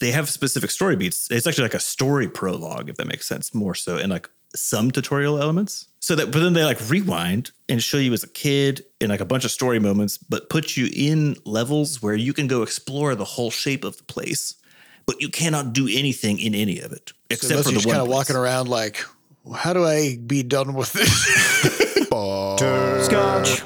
they have specific story beats. It's actually like a story prologue, if that makes sense, more so, and like some tutorial elements. So that, but then they like rewind and show you as a kid in like a bunch of story moments, but put you in levels where you can go explore the whole shape of the place, but you cannot do anything in any of it except most for of the you one. kind of walking around like, how do I be done with this? Scotch.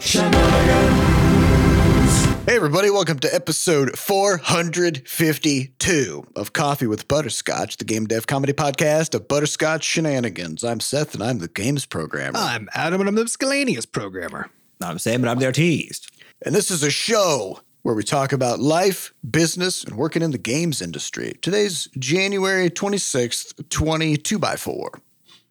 Hey, everybody, welcome to episode 452 of Coffee with Butterscotch, the game dev comedy podcast of Butterscotch Shenanigans. I'm Seth, and I'm the games programmer. I'm Adam, and I'm the miscellaneous programmer. I'm Sam, and I'm the artiste. And this is a show where we talk about life, business, and working in the games industry. Today's January 26th, 22 by 4.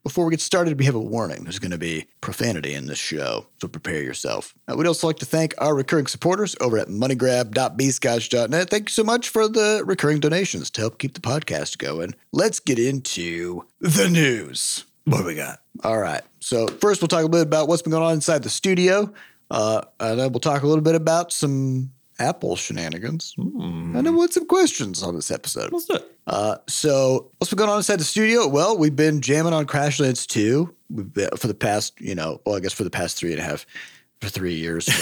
Before we get started, we have a warning. There's going to be profanity in this show, so prepare yourself. Uh, we'd also like to thank our recurring supporters over at moneygrab.bscotch.net. Thank you so much for the recurring donations to help keep the podcast going. Let's get into the news. What do we got? All right. So first, we'll talk a little bit about what's been going on inside the studio, uh, and then we'll talk a little bit about some Apple shenanigans, and then we'll have some questions on this episode. Let's do it. Uh, so what's been going on inside the studio? Well, we've been jamming on Crashlands 2 We've been, for the past, you know, well, I guess for the past three and a half, for three years.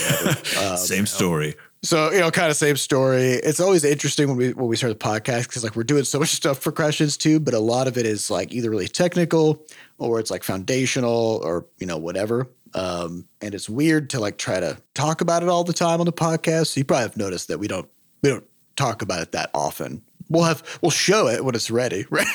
Um, Same story. so you know, kind of same story. It's always interesting when we when we start the podcast because like we're doing so much stuff for Crashlands 2, but a lot of it is like either really technical or it's like foundational or you know whatever. Um, and it's weird to like try to talk about it all the time on the podcast. So you probably have noticed that we don't we don't talk about it that often. We'll have we'll show it when it's ready, right?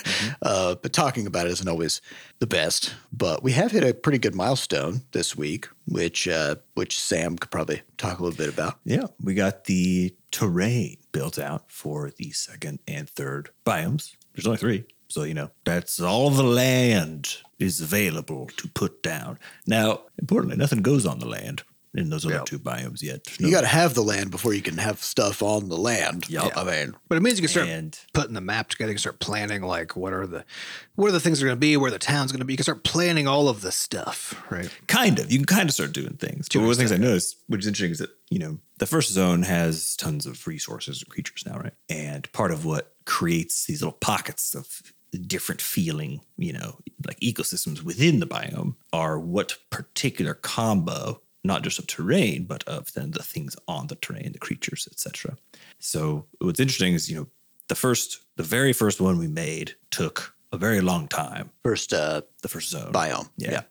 Uh, but talking about it isn't always the best. But we have hit a pretty good milestone this week, which uh, which Sam could probably talk a little bit about. Yeah, we got the terrain built out for the second and third biomes. There's only three. So, you know, that's all the land is available to put down. Now, importantly, nothing goes on the land in those other Yeah. two biomes yet. There's You got to have the land before you can have stuff on the land. Yeah, I mean, But it means you can start And- putting the map together. You can start planning, like what are the what are the things are going to be, where the town's going to be. You can start planning all of this stuff, right? kind of. You can kind of start doing things. But one of the things I noticed, which is interesting, is that, you know, the first zone has tons of resources and creatures now, right? And part of what creates these little pockets of different feeling, you know, like ecosystems within the biome are what particular combo, not just of terrain, but of then the things on the terrain, the creatures, etc. So what's interesting is, you know, the first, the very first one we made took a very long time. first uh, The first zone. biome. Yeah.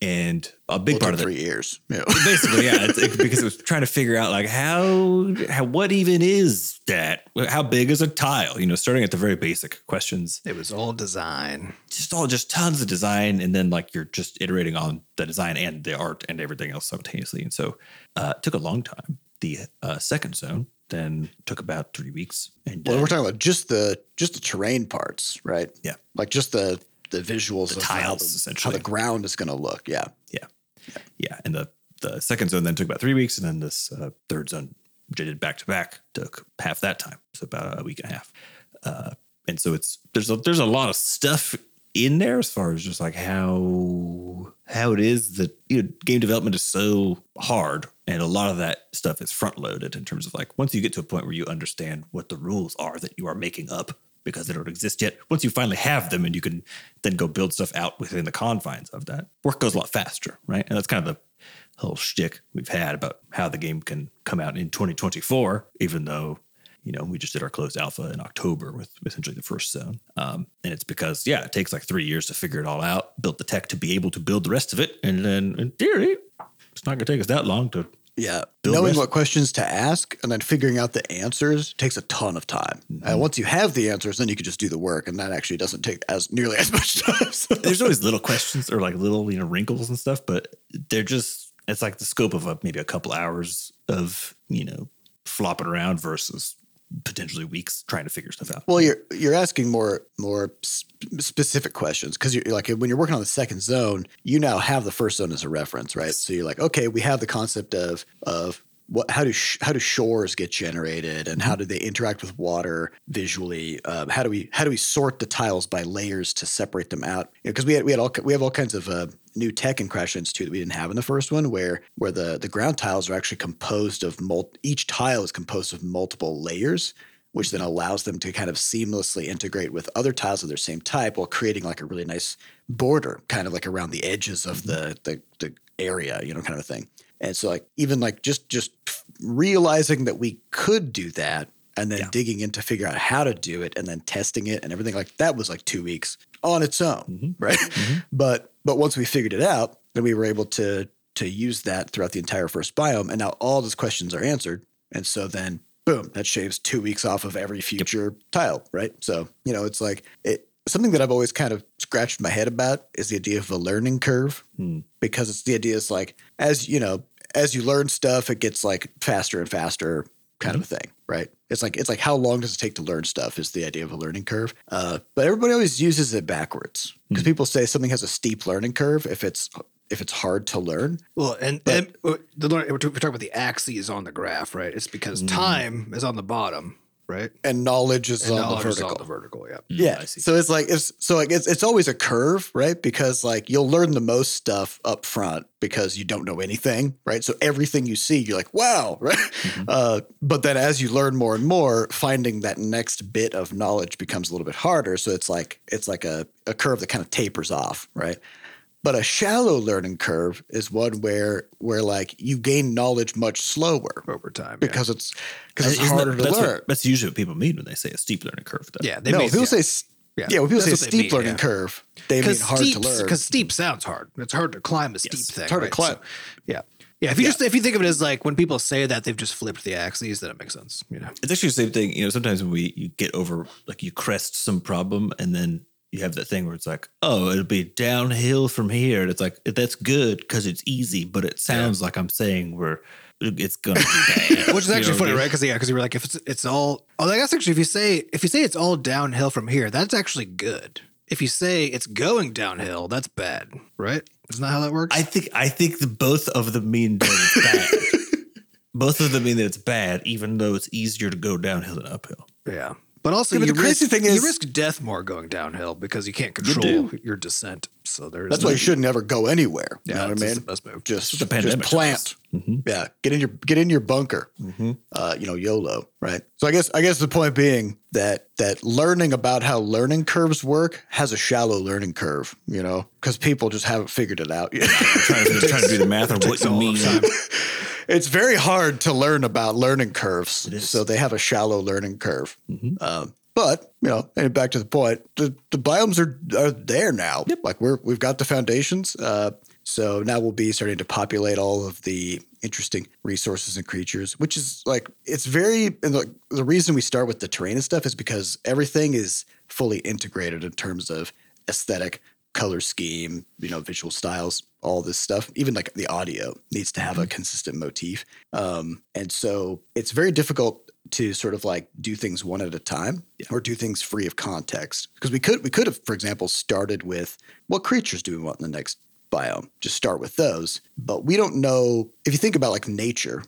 And a big Well, part took of three it, years. Yeah. basically, yeah, it's, it- because it was trying to figure out like how, how, what even is that? How big is a tile? You know, starting at the very basic questions, It was all design. just all just tons of design, and then like you're just iterating on the design and the art and everything else simultaneously. And so, uh, it took a long time. The uh, second zone then took about three weeks. And well, uh, we're talking about just the just the terrain parts, right? Yeah. Like just the the visuals of how tiles, the, how the ground is going to look. Yeah. Yeah. Yeah. And the, the second zone then took about three weeks. And then this uh, third zone, which I did back to back, took half that time. So about a week and a half. Uh, and so it's, there's a, there's a lot of stuff in there as far as just like how, how it is that you know, game development is so hard. And a lot of that stuff is front loaded in terms of like, once you get to a point where you understand what the rules are that you are making up because they don't exist yet. Once you finally have them and you can then go build stuff out within the confines of that, work goes a lot faster, right? And that's kind of the whole shtick we've had about how the game can come out in 2024, even though you know we just did our closed alpha in October with essentially the first zone. Um, and it's because yeah, it takes like three years to figure it all out, build the tech to be able to build the rest of it, and then in theory, it's not going to take us that long to Yeah. Knowing what questions to ask and then figuring out the answers takes a ton of time. And once you have the answers, then you can just do the work, and that actually doesn't take as nearly as much time. So- there's always little questions or like little you know wrinkles and stuff, but they're just it's like the scope of a, maybe a couple hours of you know flopping around versus potentially weeks trying to figure stuff out. Well, you're you're asking more more sp- specific questions because you're like when you're working on the second zone, you now have the first zone as a reference, right? So you're like, okay, we have the concept of of what how do sh- how do shores get generated and how do they interact with water visually? Um, how do we how do we sort the tiles by layers to separate them out? Because we had we had all we have all kinds of uh, new tech in Crashlands 2 that we didn't have in the first one, where where the the ground tiles are actually composed of mul- each tile is composed of multiple layers which then allows them to kind of seamlessly integrate with other tiles of their same type while creating like a really nice border, kind of like around the edges of the the, the area, you know, kind of a thing. And so like even like just just realizing that we could do that and then Yeah. digging in to figure out how to do it and then testing it and everything like that was like two weeks on its own, mm-hmm. right? Mm-hmm. Mm-hmm. But but once we figured it out, then we were able to to use that throughout the entire first biome, and now all those questions are answered. And so then, boom, that shaves two weeks off of every future tile, right? So you know, it's like it. Something that I've always kind of scratched my head about is the idea of a learning curve, Hmm. because it's the idea is like as you know, as you learn stuff, it gets like faster and faster, kind of a thing, right? It's like it's like how long does it take to learn stuff is the idea of a learning curve. Uh, but everybody always uses it backwards because people say something has a steep learning curve if it's if it's hard to learn. Well, and, and uh, the learn- we're talking we're talking about the axes on the graph, right? It's because time is on the bottom, right? and knowledge is And on knowledge the is vertical. on the vertical. Yeah. Mm, yeah. I see. So it's like it's so like it's it's always a curve, right? Because like you'll learn the most stuff up front because you don't know anything, right? So everything you see, you're like, wow, right? Uh, but then as you learn more and more, finding that next bit of knowledge becomes a little bit harder. So it's like it's like a, a curve that kind of tapers off, right? But a shallow learning curve is one where where like you gain knowledge much slower Over time. yeah. because it's because uh, it's Isn't that- harder to that's learn. What, that's usually what people mean when they say a steep learning curve. Though. yeah, they no, mean- people yeah. say Yeah, yeah. when people that's say steep mean, learning yeah. curve, they mean because hard to steep, learn. Because steep sounds hard. It's hard to climb a steep Yes, thing. it's hard to climb. So, yeah, yeah. If you Yeah. just if you think of it as like when people say that they've just flipped the axes, then it makes sense. You know. It's actually the same thing. You know, sometimes when we you get over like you crest some problem and then you have that thing where it's like, oh, it'll be downhill from here. And it's like that's good because it's easy, but it sounds like I'm saying we're it's gonna be bad. Which is You actually know, funny, right? Because yeah, because you were like, if it's it's all oh, I guess actually, if you say if you say it's all downhill from here, that's actually good. If you say it's going downhill, that's bad, right? Isn't that how that works? I think I think the both of them mean that it's bad. both of them mean that it's bad, even though it's easier to go downhill than uphill. yeah, but also Yeah, but you the crazy risk, thing you risk death more going downhill because you can't do. control your descent. So there's That's why you should never go anywhere. You Yeah, know what I mean? the best move. Just, the just pandemic plant. Mhm. Yeah, get in your get in your bunker. Uh, you know, YOLO, right? So I guess I guess the point being that that learning about how learning curves work has a shallow learning curve. You know, because people just haven't figured it out yet. trying, to, trying to do the math on what you mean. it's very hard to learn about learning curves. Mm-hmm. So they have a shallow learning curve. Um, but you know, and back to the point, the, the biomes are are there now. Like we're we've got the foundations. Uh, so now we'll be starting to populate all of the interesting resources and creatures, which is like it's very. And the, the reason we start with the terrain and stuff is because everything is fully integrated in terms of aesthetic, color scheme, you know, visual styles, all this stuff. Even like the audio needs to have a consistent motif. Um, and so it's very difficult to sort of like do things one at a time or do things free of context. Because we could we could have, for example, started with what creatures do we want in the next biome? Just start with those. But we don't know if you think about like nature,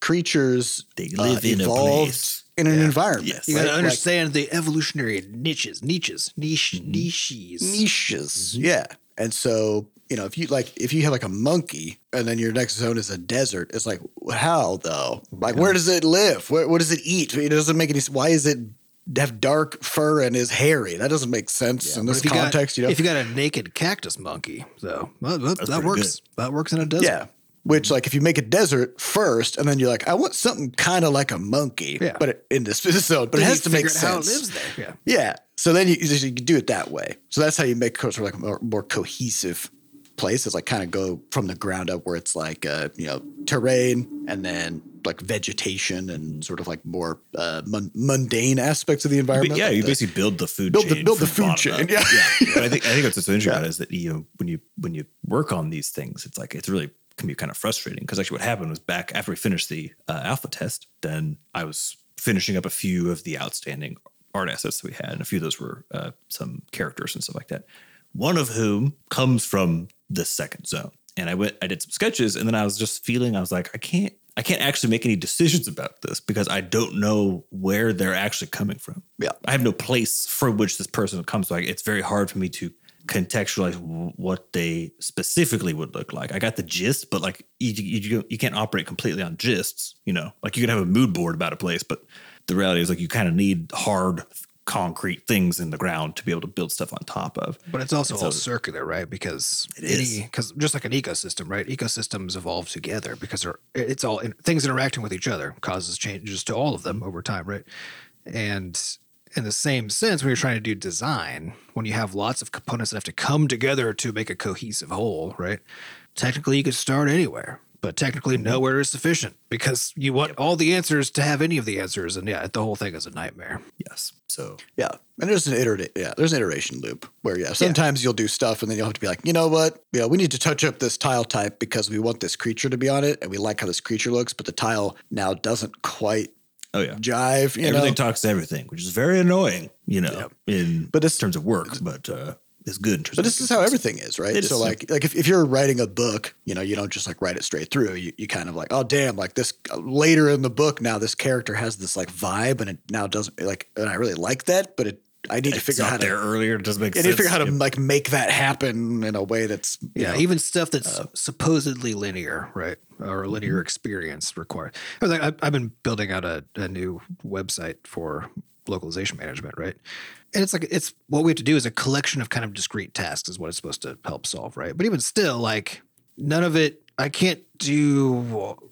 creatures They uh, live in a evolved place. in an Yeah. environment. Yes. You got right? to Like, understand the evolutionary niches, niches, niche, niches. niches. Mm-hmm. Yeah. And so, you know, if you like, if you have like a monkey and then your next zone is a desert, it's like, how though? Like, where does it live? Where, what does it eat? It doesn't make any Why is it have dark fur and is hairy? That doesn't make sense in this if you got- context, you know? If you got a naked cactus monkey, so well, that, that works. That works in a desert. yeah. Which, like, if you make a desert first, and then you're like, I want something kind of like a monkey, Yeah. but it, in this zone, but it has to make sense. how it lives there. Yeah. Yeah. So then you, you do it that way. So that's how you make sort of like more, more cohesive place. It's like kind of go from the ground up where it's like, uh, you know, terrain and then like vegetation and sort of like more uh, mun- mundane aspects of the environment. But yeah, like you the- basically build the food Build the- chain build the food chain, up. yeah. But I think I think what's so interesting Yeah. about it is that you know when you when you work on these things, it's like it's really can be kind of frustrating because actually what happened was back after we finished the uh, alpha test, then I was finishing up a few of the outstanding art assets that we had, and a few of those were uh, some characters and stuff like that. One of whom comes from the second zone, and I went, I did some sketches, and then I was just feeling, I was like, I can't, I can't actually make any decisions about this because I don't know where they're actually coming from. Yeah. I have no place from which this person comes. Like it's very hard for me to contextualize what they specifically would look like. I got the gist, but like you, you, you can't operate completely on gists. You know, like you can have a mood board about a place, but the reality is like you kind of need hard concrete things in the ground to be able to build stuff on top of. But it's also so- all circular, right? Because It is. because just like an ecosystem, right? Ecosystems evolve together because they're it's all things interacting with each other causes changes to all of them over time, right? And in the same sense, when you're trying to do design, when you have lots of components that have to come together to make a cohesive whole, right? Technically, you could start anywhere, but technically, nowhere is sufficient because you want all the answers to have any of the answers, and yeah, the whole thing is a nightmare. Yes. So Yeah, and there's an iterate. Yeah, there's an iteration loop where yeah, sometimes you'll do stuff and then you'll have to be like, you know what? Yeah, we need to touch up this tile type because we want this creature to be on it and we like how this creature looks, but the tile now doesn't quite oh yeah. jive. You everything know, talks to everything, which is very annoying, you know, in But it's- terms of work, but uh it's good but this is how everything is, right? It is so simple. like, like if, if you're writing a book, you know, you don't just like write it straight through. You, you kind of like, oh damn, like this later in the book now this character has this like vibe and it now doesn't like, and I really like that, but it I need to figure out not how to there earlier. It doesn't make I sense. need to figure out how to like make that happen in a way that's you Yeah, know, even stuff that's uh, supposedly linear, right, or a linear Mm-hmm. experience required. I was like, I- I've been building out a, a new website for localization management, right? And it's like it's what we have to do is a collection of kind of discrete tasks is what it's supposed to help solve, right? But even still, like none of it. I can't do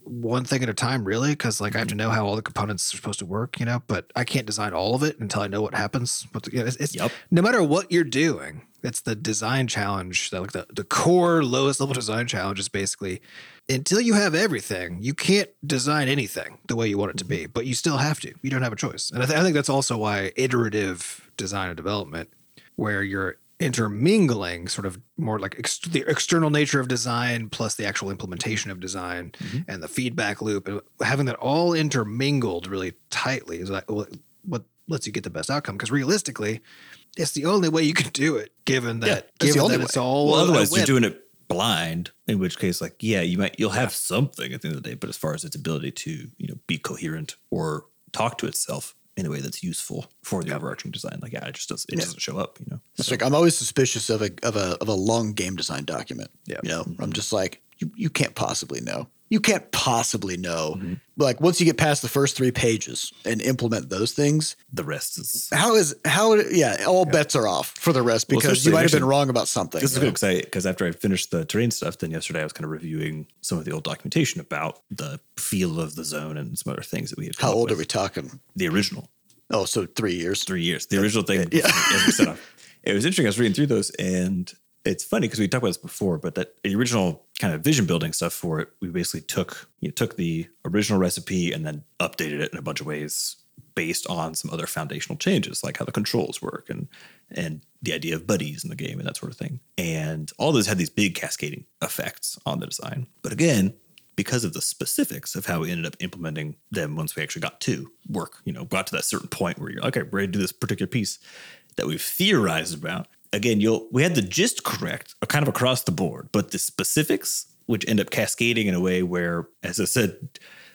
one thing at a time, really, because like I have to mm-hmm. know how all the components are supposed to work, you know. But I can't design all of it until I know what happens. But yeah, it's, it's Yep. no matter what you're doing, it's the design challenge. That like the, the core lowest level design challenge is basically until you have everything, you can't design anything the way you want it to be, mm-hmm. but you still have to. You don't have a choice. And I, th- I think that's also why iterative design and development, where you're intermingling sort of more like ex- the external nature of design plus the actual implementation of design mm-hmm. and the feedback loop and having that all intermingled really tightly is like what what lets you get the best outcome. Because realistically it's the only way you can do it given that Yeah, given that it's all well, otherwise you're doing it blind. In which case, like, yeah, you might you'll have something at the end of the day, but as far as its ability to you know be coherent or talk to itself in a way that's useful for the overarching design, like, yeah, it just does it doesn't show up. You know, It's like I'm always suspicious of a of a of a long game design document. Yeah. You know, mm-hmm. I'm just like, you, you can't possibly know. You can't possibly know. Mm-hmm. Like once you get past the first three pages and implement those things, the rest is how is how yeah, all bets are off for the rest because especially you might have been wrong about something. This is you good because I because after I finished the terrain stuff, then yesterday I was kind of reviewing some of the old documentation about the feel of the zone and some other things that we had. How up old are we talking? The original Oh, so three years. three years. The original thing, yeah. as we set up. It was interesting. I was reading through those, and it's funny because we talked about this before, but that original kind of vision building stuff for it, we basically took you know, took the original recipe and then updated it in a bunch of ways based on some other foundational changes, like how the controls work and and the idea of buddies in the game and that sort of thing. And all those had these big cascading effects on the design. But again, because of the specifics of how we ended up implementing them once we actually got to work, you know, got to that certain point where you're okay, we're ready to do this particular piece that we've theorized about. Again, you'll we had the gist correct, uh, kind of across the board, but the specifics, which end up cascading in a way where, as I said,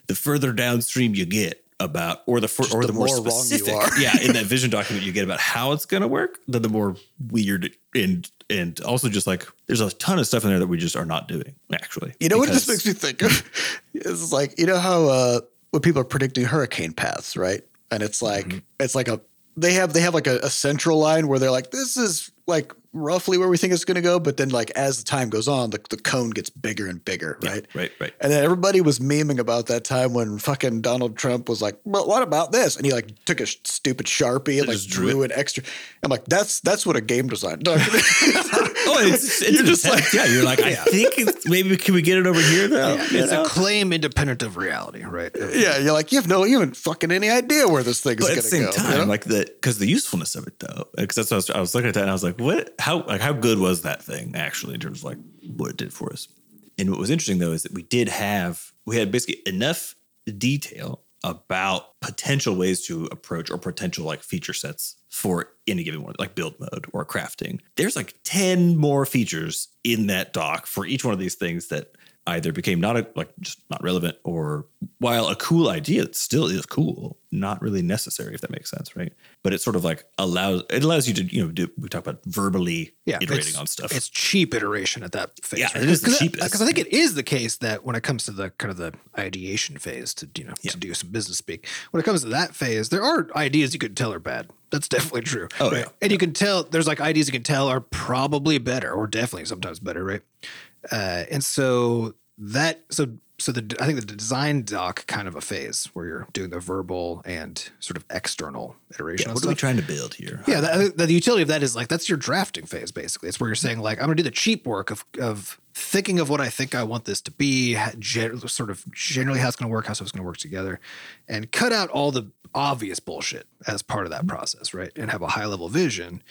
the further downstream you get about, or the fur, or the the, more, more wrong you specific, are. yeah, in that vision document you get about how it's going to work, then the more weird and and also just like there's a ton of stuff in there that we just are not doing actually. You know what this makes me think of? It's like you know how uh, when people are predicting hurricane paths, right? And it's like Mm-hmm. it's like a they have they have like a, a central line where they're like this is like roughly where we think it's going to go, but then like as the time goes on, the, the cone gets bigger and bigger, Yeah, right? right, right. And then everybody was memeing about that time when fucking Donald Trump was like, "But what about this?" And he like took a stupid sharpie and like drew drew an extra. I'm like, "That's that's what a game design document." Oh, it's, it's You're just just like like- yeah. You're like I think maybe can we get it over here though? You it's know? a claim independent of reality, right? yeah, you're like, you have no, even fucking any idea where this thing is But going at the to same go. time, you know? like the because the usefulness of it though, because that's what I was, I was looking at that and I was like, what? How like how good was that thing actually in terms of like what it did for us? And what was interesting though is that we did have we had basically enough detail about potential ways to approach or potential like feature sets for any given one, like build mode or crafting. There's like 10 more features in that doc for each one of these things that either became not a, like just not relevant or while a cool idea it still is cool not really necessary if that makes sense right but it sort of like allows it allows you to you know do we talk about verbally yeah, iterating on stuff It's cheap iteration at that phase. Yeah, right? it is the Because I- cheapest. Because I think it is the case that when it comes to the kind of the ideation phase, to you know, Yeah. to do some business speak, when it comes to that phase, there are ideas you can tell are bad. That's definitely true. Oh, right? yeah. and you can tell there's like ideas you can tell are probably better, or definitely sometimes better, right? Uh, and so that so so the I think the design doc kind of a phase where you're doing the verbal and sort of external iteration. yeah, what are we trying to build here Yeah, that, uh, the utility of that is like that's your drafting phase basically. It's where you're saying like I'm going to do the cheap work of of thinking of what I think I want this to be, gen- sort of generally how it's going to work, how stuff's going to work together, and cut out all the obvious bullshit as part of that mm-hmm. process, right? And have a high level vision.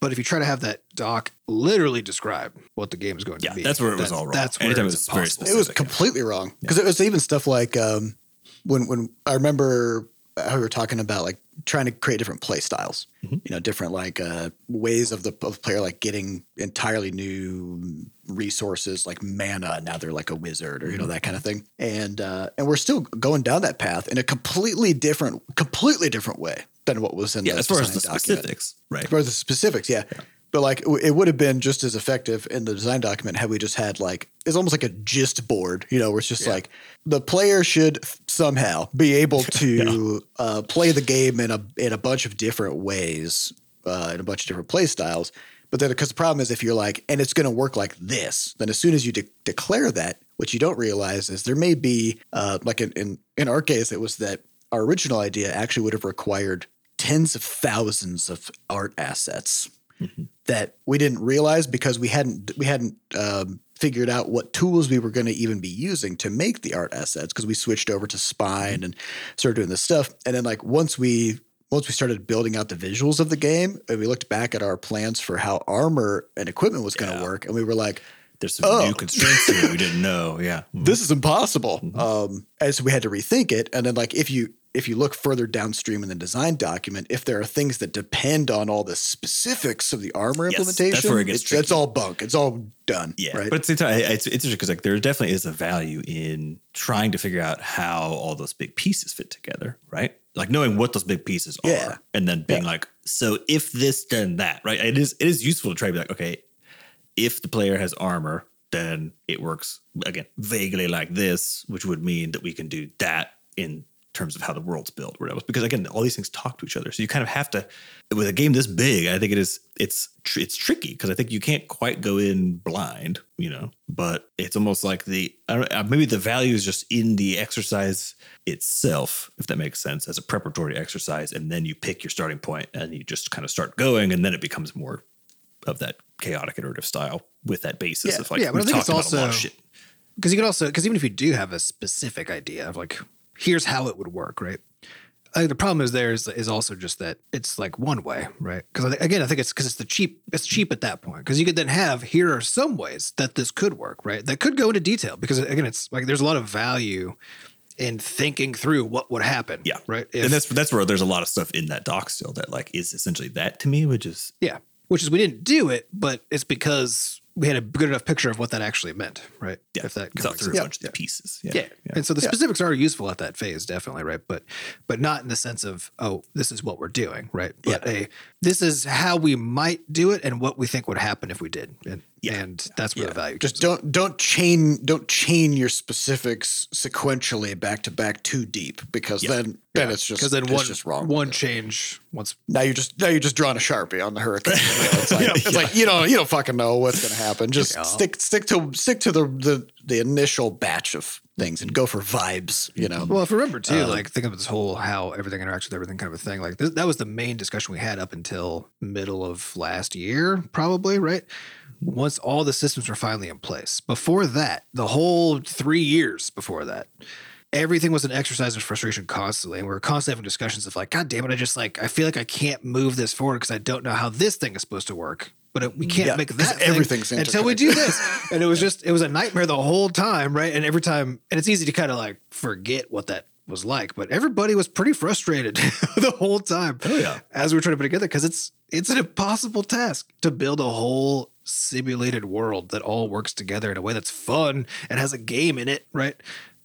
But if you try to have that doc literally describe what the game is going Yeah, to be, that's where it was all wrong. That's where Anytime it's it's very impossible. It was completely wrong because it was even stuff like um, when when I remember how we were talking about like trying to create different play styles, Mm-hmm. you know, different like uh, ways of the of player like getting entirely new resources like mana. Now they're like a wizard or you know Mm-hmm. that kind of thing, and uh, and we're still going down that path in a completely different, completely different way than what was in yeah the as far as the document. specifics right As far as the specifics, yeah. But like it would have been just as effective in the design document had we just had like it's almost like a gist board, you know, where it's just like the player should somehow be able to uh, play the game in a in a bunch of different ways, uh, in a bunch of different play styles. But then, because the problem is, if you're like, and it's going to work like this, then as soon as you de- declare that, what you don't realize is there may be, uh, like in, in in our case, it was that our original idea actually would have required tens of thousands of art assets that we didn't realize because we hadn't we hadn't um, figured out what tools we were going to even be using to make the art assets because we switched over to Spine and started doing this stuff. And then like once we once we started building out the visuals of the game, and we looked back at our plans for how armor and equipment was going to Yeah. work, and we were like, there's some Oh. new constraints here we didn't know yeah this is impossible. Mm-hmm. Um, and so we had to rethink it. And then like if you if you look further downstream in the design document, if there are things that depend on all the specifics of the armor Yes, that's implementation, where it gets it's, that's all bunk. It's all done. Yeah, right. but at the same time, it's, it's interesting because like there definitely is a value in trying to figure out how all those big pieces fit together, right? Like knowing what those big pieces are, and then being like, so if this then that, right? It is it is useful to try to be like, okay, if the player has armor, then it works again vaguely like this, which would mean that we can do that in terms of how the world's built, or whatever. Because again, all these things talk to each other, so you kind of have to. With a game this big, I think it is it's tr- it's tricky because I think you can't quite go in blind, you know. But it's almost like the I don't, uh, maybe the value is just in the exercise itself, if that makes sense, as a preparatory exercise, and then you pick your starting point and you just kind of start going, and then it becomes more of that chaotic iterative style with that basis Yeah. of like Yeah, but I think it's talked about a lot of also- because you can also because even if you do have a specific idea of like here's how it would work right I think the problem is there is, is also just that it's like one way right because again i think it's because it's the cheap it's cheap at that point because you could then have here are some ways that this could work right that could go into detail because again it's like there's a lot of value in thinking through what would happen Yeah. right and that's that's where there's a lot of stuff in that doc still that like is essentially that to me, which is Yeah. Which is we didn't do it, but it's because we had a good enough picture of what that actually meant, right? yeah, If that comes through sense. a bunch of the pieces. Yeah. Yeah. And so the specifics are useful at that phase, definitely, right? But but not in the sense of, oh, this is what we're doing, right? But a this is how we might do it and what we think would happen if we did. And Yeah. and that's where the value Just comes don't don't chain don't chain your specifics sequentially back to back too deep because Yeah. then then it's just because then it's one just wrong. one change once now you're just now you're just drawing a sharpie on the hurricane. You know, it's like, it's like you know you don't fucking know what's gonna happen. Just Yeah. stick stick to stick to the, the the initial batch of things and go for vibes. You know. Well, if you remember too, Um, like think of this whole how everything interacts with everything kind of a thing. Like th- that was the main discussion we had up until middle of last year, probably right. Once all the systems were finally in place. Before that, the whole three years before that, everything was an exercise in frustration constantly, and we were constantly having discussions of like, God damn it, I just like I feel like I can't move this forward because I don't know how this thing is supposed to work. But it, we mm, can't Yeah, make that thing everything's until we do this. and it was just it was a nightmare the whole time, right? And every time, and it's easy to kind of like forget what that was like, but everybody was pretty frustrated the whole time. Oh, yeah. as we were trying to put it together because it's it's an impossible task to build a whole simulated world that all works together in a way that's fun and has a game in it, right?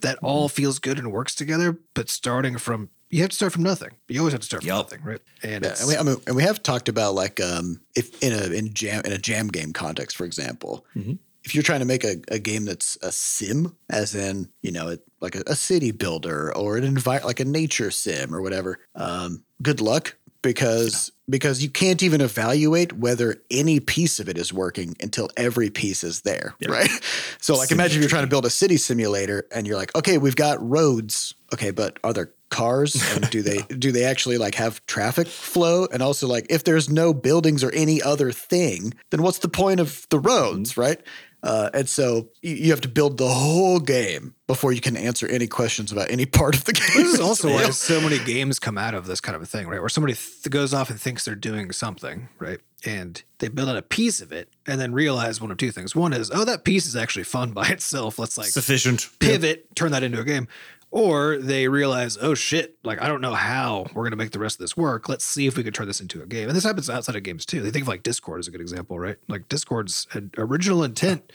That all feels good and works together, but starting from you have to start from nothing. You always have to start from Yup. nothing, right? And Yeah, and we, I mean, and we have talked about like um, if in a in jam in a jam game context, for example, Mhm. if you're trying to make a, a game that's a sim, as in you know it, like a, a city builder or an envi- like a nature sim or whatever, um, good luck because because you can't even evaluate whether any piece of it is working until every piece is there, Yeah. right? So like imagine if you're trying to build a city simulator and you're like, okay, we've got roads, okay, but are there cars? And do they do they actually like have traffic flow? And also like if there's no buildings or any other thing then what's the point of the roads mm-hmm. right uh, and so you, you have to build the whole game before you can answer any questions about any part of the game This is also why so many games come out of this kind of a thing, right? Where somebody th- goes off and thinks they're doing something, right? And they build out a piece of it and then realize one of two things. One is, oh, that piece is actually fun by itself. Let's like Sufficient. pivot, turn that into a game. Or they realize, oh shit, like I don't know how we're gonna make the rest of this work. Let's see if we could turn this into a game. And this happens outside of games too. They think of like Discord as a good example, right? Like Discord's original intent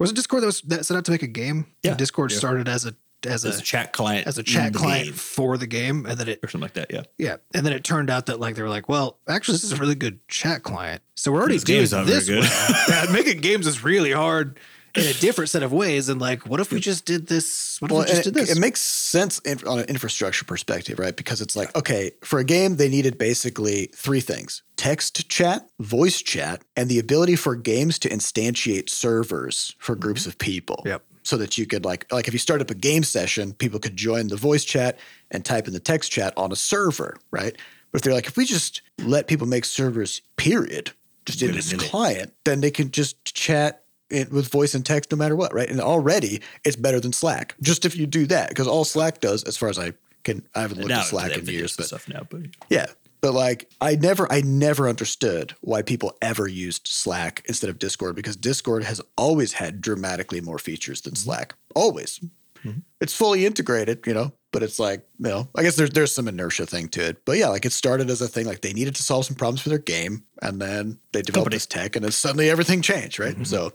was it Discord that was that set out to make a game? Yeah. And Discord Yeah. started as a as a As a chat client. as a chat client game, for the game, and then it or something like that. Yeah. yeah, and then it turned out that like they were like, well, actually, this is a really good chat client, so we're already These doing games aren't very this. yeah, making games is really hard in a different set of ways. And like, what if we just did this? What if we just did this? it makes sense in, on an infrastructure perspective, right? Because it's like, okay, for a game, they needed basically three things text chat, voice chat, and the ability for games to instantiate servers for mm-hmm. groups of people. Yep. So that you could like like if you start up a game session, people could join the voice chat and type in the text chat on a server, right? But if they're like, if we just let people make servers, period, just in this client, then they can just chat it with voice and text no matter what, right? And already it's better than Slack. Just if you do that, because all Slack does, as far as I can, I haven't looked now at Slack in years, but stuff now. But yeah. But like I never I never understood why people ever used Slack instead of Discord because Discord has always had dramatically more features than mm-hmm. Slack. Always. Mm-hmm. It's fully integrated, you know, but it's like, you know, I guess there's there's some inertia thing to it. But yeah, like it started as a thing like they needed to solve some problems for their game and then they developed Company. this tech and then suddenly everything changed, right? Mm-hmm. So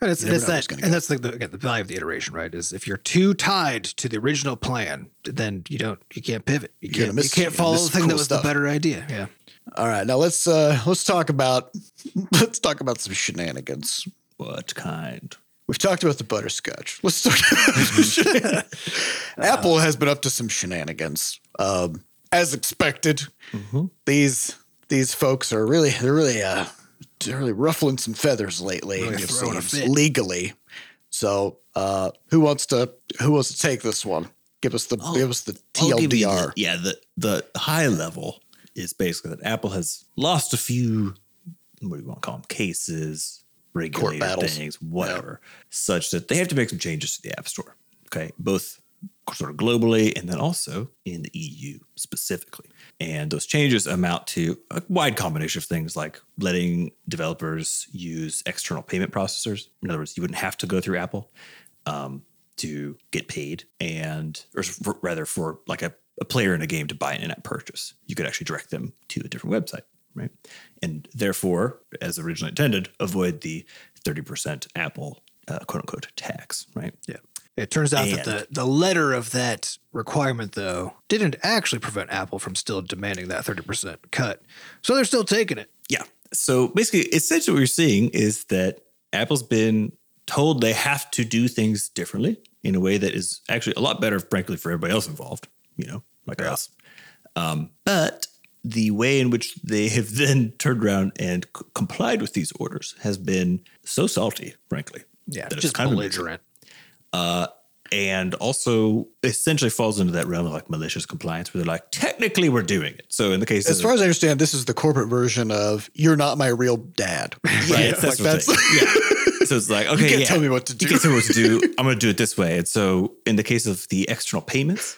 and it's, you and never it's that, and go. that's like the, again, the value of the iteration, right? Is if you're too tied to the original plan, then you don't, you can't pivot. You You're can't, miss- you can't follow miss the thing cool that was stuff. the better idea. Yeah. all right, now let's uh let's talk about let's talk about some shenanigans. what kind? We've talked about the butterscotch. Let's talk about Apple has been up to some shenanigans. Um, as expected, these these folks are really they're really uh they're really ruffling some feathers lately. Really it seems, legally. So uh, who wants to who wants to take this one? Give us the I'll- give us the I'll give you TLDR. the- yeah, the the high level is basically that Apple has lost a few. What do you want to call them? Cases, battles. things, whatever, such that they have to make some changes to the App Store. Okay, both sort of globally and then also in the EU specifically. And those changes amount to a wide combination of things like letting developers use external payment processors. In other words, you wouldn't have to go through Apple um, to get paid, and or for, rather for like a, a player in a game to buy an in-app purchase, you could actually direct them to a different website, right? And therefore, as originally intended, avoid the thirty percent Apple uh, quote unquote tax, right? Yeah. It turns out that the, the letter of that requirement, though, didn't actually prevent Apple from still demanding that 30% cut. So they're still taking it. Yeah. So basically, essentially, what you're seeing is that Apple's been told they have to do things differently in a way that is actually a lot better, frankly, for everybody else involved, you know, like us. Um, but the way in which they have then turned around and c- complied with these orders has been so salty, frankly. Yeah. Just kind belligerent. and also essentially falls into that realm of like malicious compliance where they're like, technically, we're doing it. So in the case As far as I understand, this is the corporate version of "You're not my real dad." Yeah, Right? it's- that's Like, what yeah. So it's like, okay, can't yeah, tell me what to You do. can't tell me what to do. I'm going to do it this way. And so, in the case of the external payments,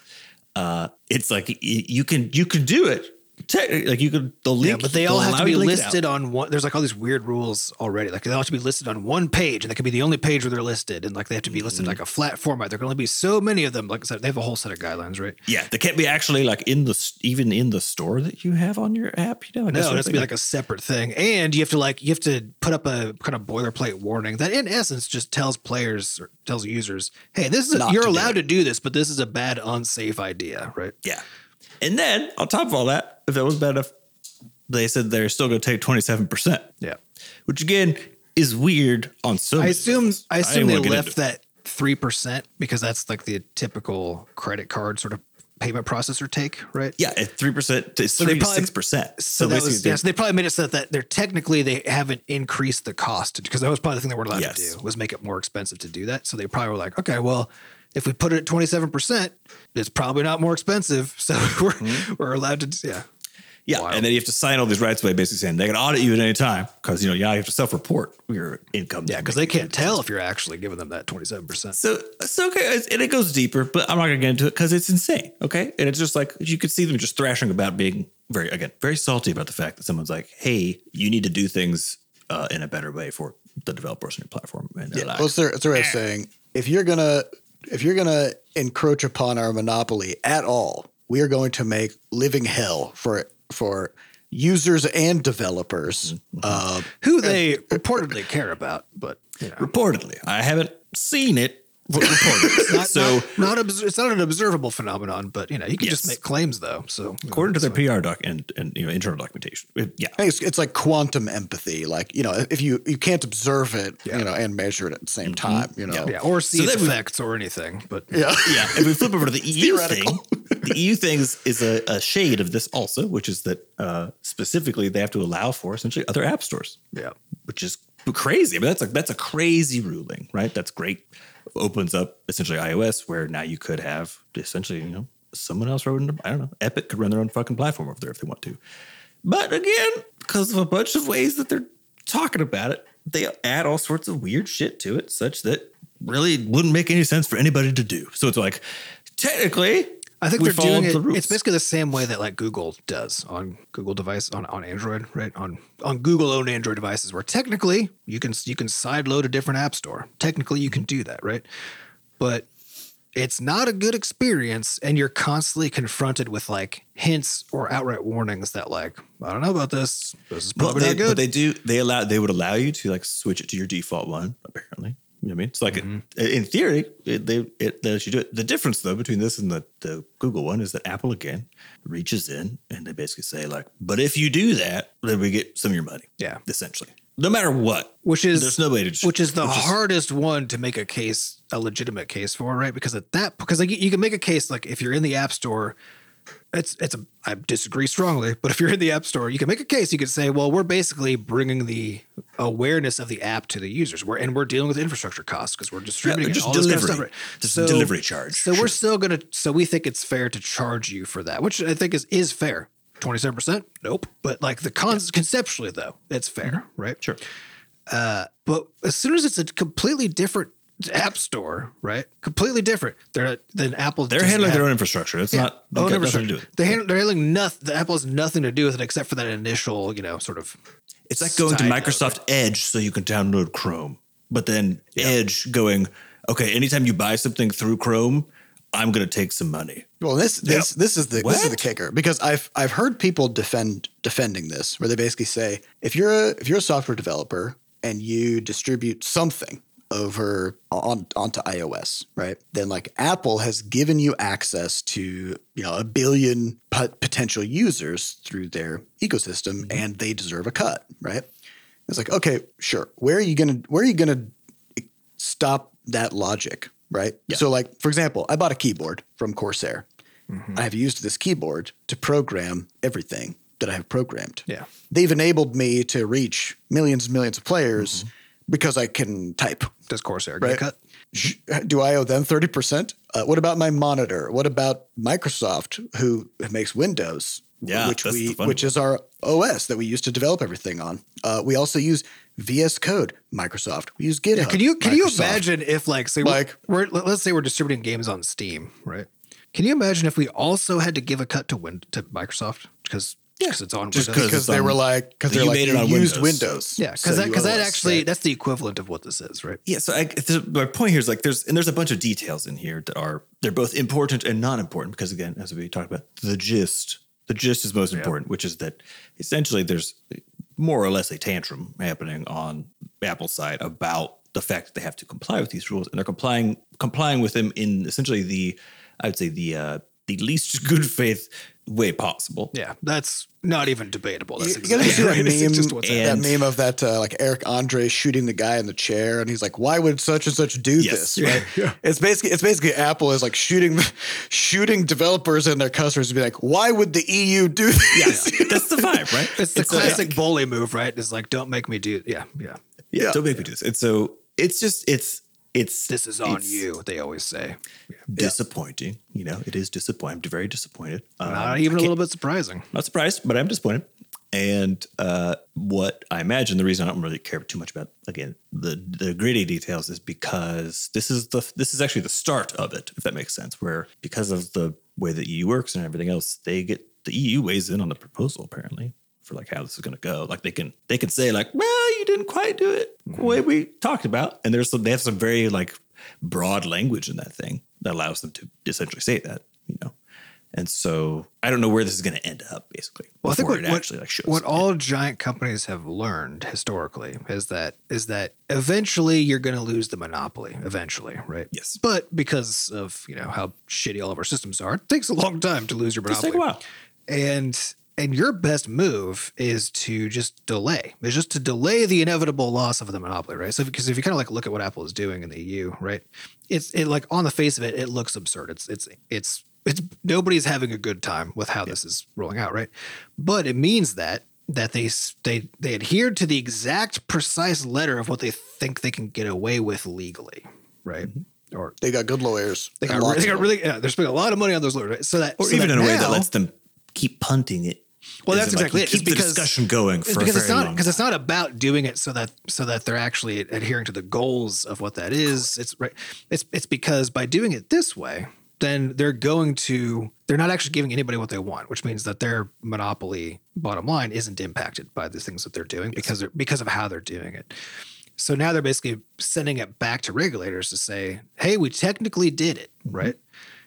uh, it's like you can you can do it, Technically, like you could the link, Yeah, but they all have to be you link it out. listed on one. There's like all these weird rules already. Like they all have to be listed on one page, and that could be the only page where they're listed. And like they have to be listed in like a flat format. There can only be so many of them. Like I said, they have a whole set of guidelines, right? Yeah, they can't be actually like in the even in the store that you have on your app. You know, No, it has to be like a separate thing, and you have to like you have to put up a kind of boilerplate warning that, in essence, just tells players or tells users, "Hey, this is a, you're do allowed it. to do this, but this is a bad, unsafe idea." Right? Yeah. And then on top of all that, if that was bad enough, they said they're still going to take 27%, Yeah. which again is weird on so I assume. I didn't assume they left that three percent because that's like the typical credit card sort of payment processor take, right? Yeah, at 3% to So 3 to 6%. So, that was yeah, so they probably made it so that they're technically they haven't increased the cost because that was probably the thing they weren't allowed Yes. to do was make it more expensive to do that. So they probably were like, okay, well, if we put it at twenty seven percent, it's probably not more expensive. So we're Mm-hmm. we're allowed to yeah. Yeah, Wild. and then you have to sign all these rights away, basically saying they can audit you at any time because you know yeah you have to self-report your income. Yeah, because they can't tell if you're actually giving them that twenty seven percent. So so okay, and it goes deeper, but I'm not gonna get into it because it's insane. Okay, and it's just like you could see them just thrashing about being very again very salty about the fact that someone's like, hey, you need to do things uh, in a better way for the developers on your platform. And they're like, Well, it's their, it's their way of saying if you're gonna if you're gonna encroach upon our monopoly at all, we are going to make living hell for for users and developers. Uh, Who they reportedly care about, but you know. reportedly, I haven't seen it. But Not, so not, not obs- it's not an observable phenomenon, but you know you can just make claims though. So according to their PR doc and and you know internal documentation, it- yeah, it's, it's like quantum empathy. Like you know, if you you can't observe it, Yeah. you know, and measure it at the same time, you know. yeah, or see So its then we- effects or anything, but Yeah. yeah. If we flip over to the EU thing, the EU thing is, is a, a shade of this also, which is that uh, specifically they have to allow for essentially other app stores. yeah, which is crazy. I mean, that's like that's a crazy ruling, right? That's great. Opens up essentially iOS, where now you could have essentially, you know, someone else run. I don't know. Epic could run their own fucking platform over there if they want to. But again, because of a bunch of ways that they're talking about it, they add all sorts of weird shit to it, such that really wouldn't make any sense for anybody to do. So it's like, technically, I think we they're doing it. the. It's basically the same way that like Google does on Google device on, on Android, right? On on Google owned Android devices, where technically you can you can side load a different app store. Technically, you can do that, right? But it's not a good experience, and you're constantly confronted with like hints or outright warnings that like I don't know about this. This is Well, probably they, not good. but they do. They allow. They would allow you to like switch it to your default one. Apparently, you know I mean. It's like Mm-hmm. it, in theory, it, they it they let you do it. The difference though between this and the the Google one is that Apple again reaches in and they basically say like, but if you do that, then we get some of your money. Yeah. essentially, no matter what. which is There's no way to just- which is the which is- hardest one to make a case a legitimate case for right because at that because like you can make a case like if you're in the app store it's it's a I disagree strongly but if you're in the app store you can make a case you could say well we're basically bringing the awareness of the app to the users we're and we're dealing with infrastructure costs because we're distributing it, just all this kind of delivery. stuff, right? Just delivery charge, so sure. we're still gonna so we think it's fair to charge you for that which I think is is fair 27% nope but like the cons conceptually though it's fair right Sure. Uh, but as soon as it's a completely different app store, right? Completely different. They're then Apple. They're handling have- their own infrastructure. It's Yeah, not. own got nothing to do infrastructure. with it. They handle, they're handling nothing. The Apple has nothing to do with it except for that initial, you know, sort of. It's like going to side note, Microsoft Edge so you can download Chrome, but then Edge going, okay, anytime you buy something through Chrome, I'm going to take some money. Well, this this this is the this is the kicker because I've I've heard people defend defending this where they basically say if you're a if you're a software developer and you distribute something over on onto iOS, right? Then like Apple has given you access to you know a billion pot- potential users through their ecosystem, mm-hmm. and they deserve a cut, right? It's like okay, sure. Where are you gonna where are you gonna stop that logic, right? So, like, for example, I bought a keyboard from Corsair. Mm-hmm. I have used this keyboard to program everything that I have programmed. Yeah. They've enabled me to reach millions and millions of players mm-hmm. Because I can type. Does Corsair get Right. cut? Do I owe them 30%? Uh, what about my monitor? What about Microsoft, who makes Windows? Yeah, which that's the we which is our OS that we use to develop everything on. Uh, we also use VS Code, Microsoft. We use GitHub. Can you can you imagine if like say Like- we're, we're let's say we're distributing games on Steam, right? Can you imagine if we also had to give a cut to Win to Microsoft because because it's on Just Windows. because because they on- were like because they're like made it on used Windows, Windows. yeah, because So that, you 'cause that actually right? that's the equivalent of what this is, right? Yeah, so I, the, my point here is like there's and there's a bunch of details in here that are they're both important and not important because again, as we talked about, the gist the gist is most important, which is that essentially there's more or less a tantrum happening on Apple's side about the fact that they have to comply with these rules and they're complying complying with them in essentially the I would say the uh, the least good faith way possible. Yeah, that's not even debatable. That's You, you gotta see exactly that right. It's meme, just what's and- that meme of that uh, like Eric Andre shooting the guy in the chair, and he's like, "Why would such and such do Yes. this?" Right? It's basically it's basically Apple is like shooting shooting developers and their customers to be like, "Why would the EU do this?" That's the vibe, right? It's the a- classic bully move, right? It's like, don't make me do. Yeah, yeah. yeah, Yeah. don't make me do this. And so it's just it's it's This is on you. They always say. disappointing. You know, it is disappointing. I'm very disappointed. Um, Not even a little bit surprising. not surprised, but I'm disappointed. And uh, what I imagine the reason I don't really care too much about again the the gritty details is because this is the this is actually the start of it, if that makes sense. Where because of the way the EU works and everything else, they get the EU weighs in on the proposal apparently for like how this is going to go. Like they can they can say like, well, you didn't quite do it the way we talked about, and there's some, they have some very like broad language in that thing that allows them to essentially say that, you know. And so I don't know where this is going to end up, basically. Well, I think what, it actually like shows. what all giant companies have learned historically is that is that eventually you're going to lose the monopoly. Eventually, right? Yes. But because of you know how shitty all of our systems are, it takes a long time to lose your monopoly. take a while. and and your best move is to just delay. It's just to delay the inevitable loss of the monopoly, right? So because if you kind of like look at what Apple is doing in the EU, right? It's it like on the face of it, it looks absurd. It's it's it's it's nobody's having a good time with how this is rolling out, right? But it means that that they they they adhered to the exact precise letter of what they think they can get away with legally, right? Mm-hmm. Or They got good lawyers. they got, lots they got really yeah, they're spending a lot of money on those lawyers, right? So that Or so even that in a way that lets them keep punting it. Well, that's like, exactly you it. It's Keep the discussion going It's for a because it's not because it's not about doing it so that so that they're actually adhering to the goals of what that is. It's right. It's it's because by doing it this way, then they're going to they're not actually giving anybody what they want, which means that their monopoly bottom line isn't impacted by the things that they're doing because they're because of how they're doing it. So now they're basically sending it back to regulators to say, "Hey, we technically did it, mm-hmm. right?"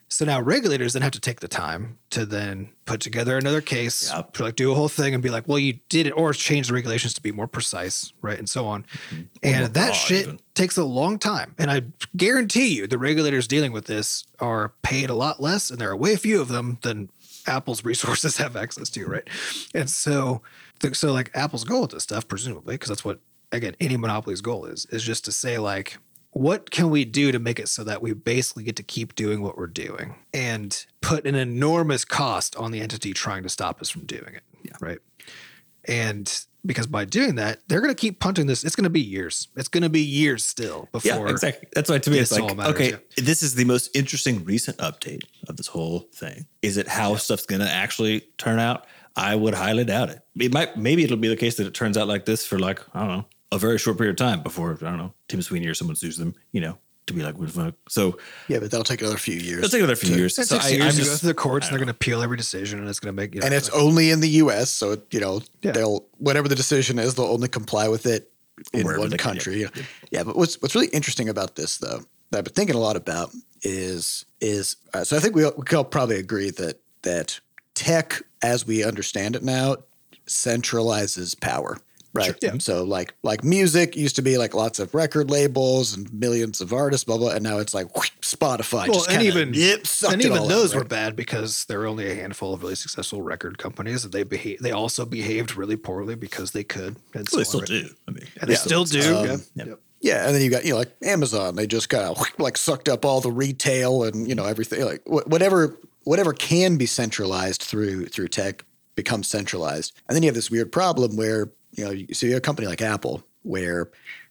So now regulators then have to take the time to then put together another case, Yep. to like do a whole thing and be like, well, you did it, or change the regulations to be more precise, right, and so on. more And that broad shit even. takes a long time. And I guarantee you, the regulators dealing with this are paid a lot less, and there are way few of them than Apple's resources have access to, right? And so, so like Apple's goal with this stuff, presumably, because that's what again any monopoly's goal is, is just to say like, what can we do to make it so that we basically get to keep doing what we're doing and put an enormous cost on the entity trying to stop us from doing it, Yeah. right? And because by doing that, they're going to keep punting this. It's going to be years. It's going to be years still before. Yeah, exactly. That's why to me it's like, matters, okay, yeah. this is the most interesting recent update of this whole thing. Is it how stuff's going to actually turn out? I would highly doubt it. It might, maybe it'll be the case that it turns out like this for like, I don't know, a very short period of time before, I don't know, Tim Sweeney or someone sues them, you know, to be like, what the fuck? So Yeah, but that'll take another few years. it'll take another few years. It So takes I, years I'm to go through the courts, and they're going to appeal every decision, and it's going to make. You know, and it's like- only in the U.S., so it, you know Yeah. they'll whatever the decision is, they'll only comply with it in Wherever one they can, country. Yeah. yeah, but what's what's really interesting about this, though, that I've been thinking a lot about is is uh, so I think we all- we can all probably agree that that tech, as we understand it now, centralizes power. Right. Yeah. So like like music used to be like lots of record labels and millions of artists, blah blah, and now it's like whoosh, Spotify. well, just and even yep, and even all out, those right? were bad because there were only a handful of really successful record companies and they behave. They also behaved really poorly because they could. And well, they so still on. do. I mean, And they still do. Um, yeah. yeah. Yep. Yeah, and then you got you know like Amazon. They just kind of like sucked up all the retail and you know everything like whatever whatever can be centralized through through tech becomes centralized. And then you have this weird problem where you know so you have a company like Apple where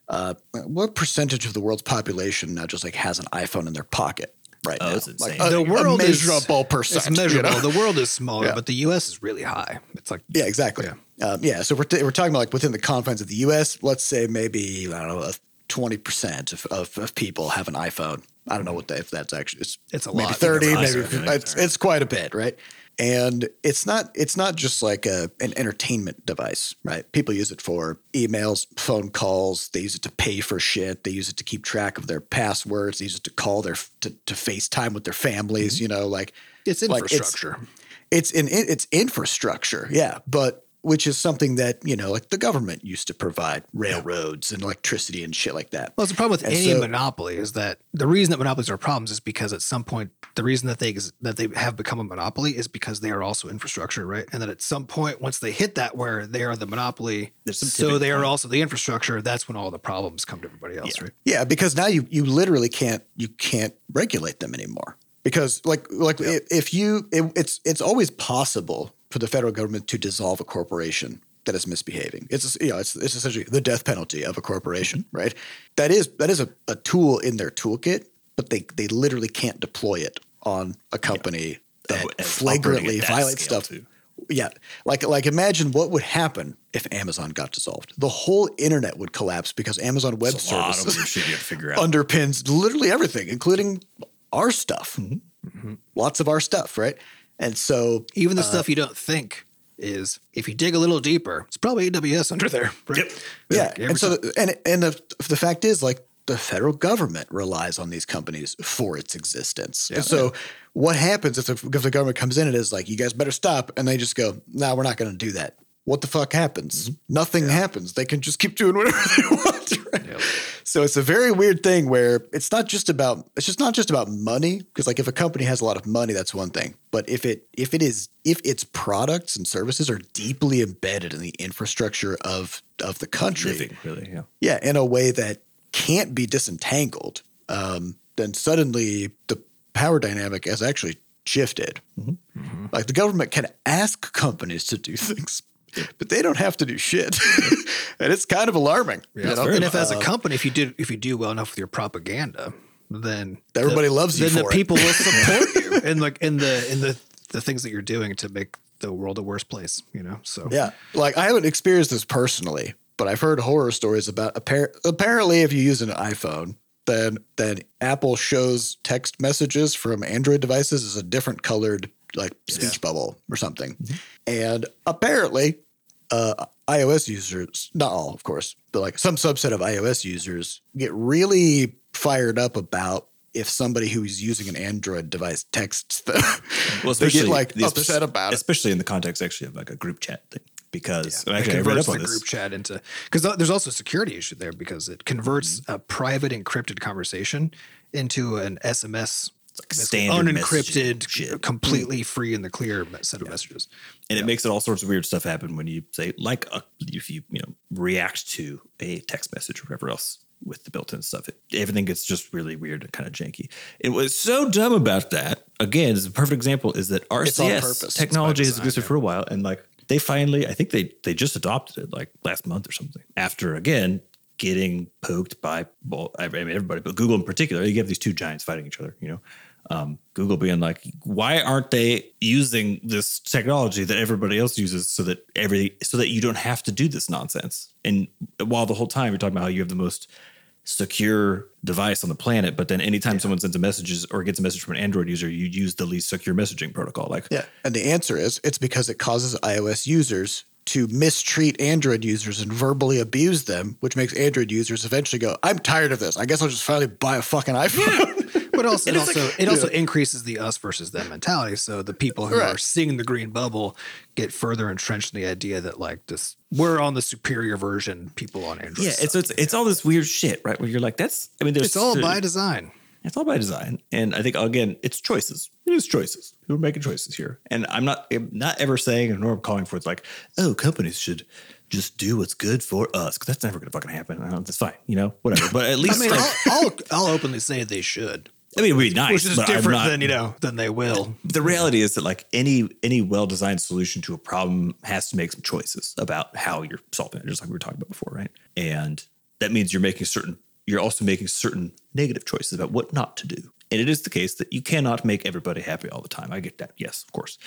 uh, what percentage of the world's population now just like has an iPhone in their pocket right Oh, now? it's Like insane. a, The world a is- measurable percent. It's you know? The world is smaller, Yeah. but the U.S. is really high. It's like Yeah, exactly. Yeah, um, yeah. So we're, t- we're talking about like within the confines of the U.S. Let's say maybe I don't know, twenty percent of, of, of people have an iPhone. I don't know what that, if that's actually it's, It's a maybe lot. thirty, That's maybe awesome. it's, it's quite a bit, right? And it's not it's not just like a an entertainment device, right? People use it for emails, phone calls. They use it to pay for shit. They use it to keep track of their passwords. They use it to call their to, to FaceTime with their families. Mm-hmm. You know, like It's Like, it's- infrastructure. it's in it's infrastructure, yeah, but which is something that you know, like the government used to provide railroads and electricity and shit like that. Well, it's the problem with And any so- monopoly is that the reason that monopolies are problems is because at some point the reason that they ex- that they have become a monopoly is because they are also infrastructure, right? And that at some point once they hit that where they are the monopoly, so they are point. also the infrastructure. That's when all the problems come to everybody else, right? Yeah, because now you you literally can't you can't regulate them anymore. Because like like if you it, it's it's always possible for the federal government to dissolve a corporation that is misbehaving. It's you know it's it's essentially the death penalty of a corporation, right? That is that is a, a tool in their toolkit, but they they literally can't deploy it on a company that Oh, and flagrantly that violates stuff. too. Yeah, like like imagine what would happen if Amazon got dissolved. The whole internet would collapse because Amazon Web It's a lot of Services weird shit you have to figure out. underpins literally everything, including our stuff. Mm-hmm. Lots of our stuff, right? And so, Even the stuff you don't think is if you dig a little deeper, it's probably AWS under there. Right? Yep. yeah, Every and so, time. and and the, the fact is, like, the federal government relies on these companies for its existence. And so, what happens if the, if the government comes in and is like, "You guys better stop," and they just go, "No, we're not going to do that." What the fuck happens? Mm-hmm. Nothing happens. They can just keep doing whatever they want. Right? So it's a very weird thing where it's not just about it's just not just about money because like if a company has a lot of money that's one thing. But if it if it is if its products and services are deeply embedded in the infrastructure of of the country Living, really, yeah. yeah in a way that can't be disentangled um, then suddenly the power dynamic has actually shifted. Like the government can ask companies to do things but they don't have to do shit and it's kind of alarming you know? and if as a company, if you did if you do well enough with your propaganda, then Everybody the- loves you Then for the it. people will support you and like in the in the the things that you're doing to make the world a worse place. You know, so Yeah. Like I haven't experienced this personally, but I've heard horror stories about appar- apparently if you use an iPhone, then then Apple shows text messages from Android devices as a different colored like speech bubble or something. And apparently uh, iOS users, not all, of course, but like some subset of iOS users get really fired up about if somebody who's using an Android device texts them. Well, they get like the- upset about it. especially in the context actually of like a group chat thing. Because it actually, I read converts up the this. group chat into because there's also a security issue there because it converts Mm-hmm. a private encrypted conversation into an SMS like standard unencrypted, shit. completely free in the clear set of messages. and it makes it all sorts of weird stuff happen when you say like a, if you you know react to a text message or whatever else with the built-in stuff it, everything gets just really weird and kind of janky it was so dumb about that again is a perfect example is that It's rcs technology has existed yeah. for a while and like they finally i think they they just adopted it like last month or something after again getting poked by well i mean everybody but google in particular you have these two giants fighting each other you know um, Google being like, why aren't they using this technology that everybody else uses so that every so that you don't have to do this nonsense? And while the whole time you're talking about how you have the most secure device on the planet, but then anytime someone sends a message or gets a message from an Android user, you use the least secure messaging protocol. Like, Yeah. And the answer is it's because it causes iOS users to mistreat Android users and verbally abuse them, which makes Android users eventually go, I'm tired of this. I guess I'll just finally buy a fucking iPhone. But also, it also like- it also increases the us versus them mentality. So the people who are seeing the green bubble get further entrenched in the idea that like this, we're on the superior version. People on Android. yeah, suck. it's, it's it's all this weird shit, right? Where you're like, that's I mean, there's it's all there- by design. It's all by design, and I think again, it's choices. It is choices. We're making choices here, and I'm not I'm not ever saying nor calling for it's like, oh, companies should just do what's good for us because that's never going to fucking happen. I don't, that's fine, you know, whatever. But at I least, mean, like, I'll, I'll I'll openly say they should, I mean, it would be nice, which is different not- than you know than they will. the reality is that like any any well-designed solution to a problem has to make some choices about how you're solving it just like we were talking about before right and that means you're making certain you're also making certain negative choices about what not to do. And it is the case that you cannot make everybody happy all the time. I get that. Yes of course.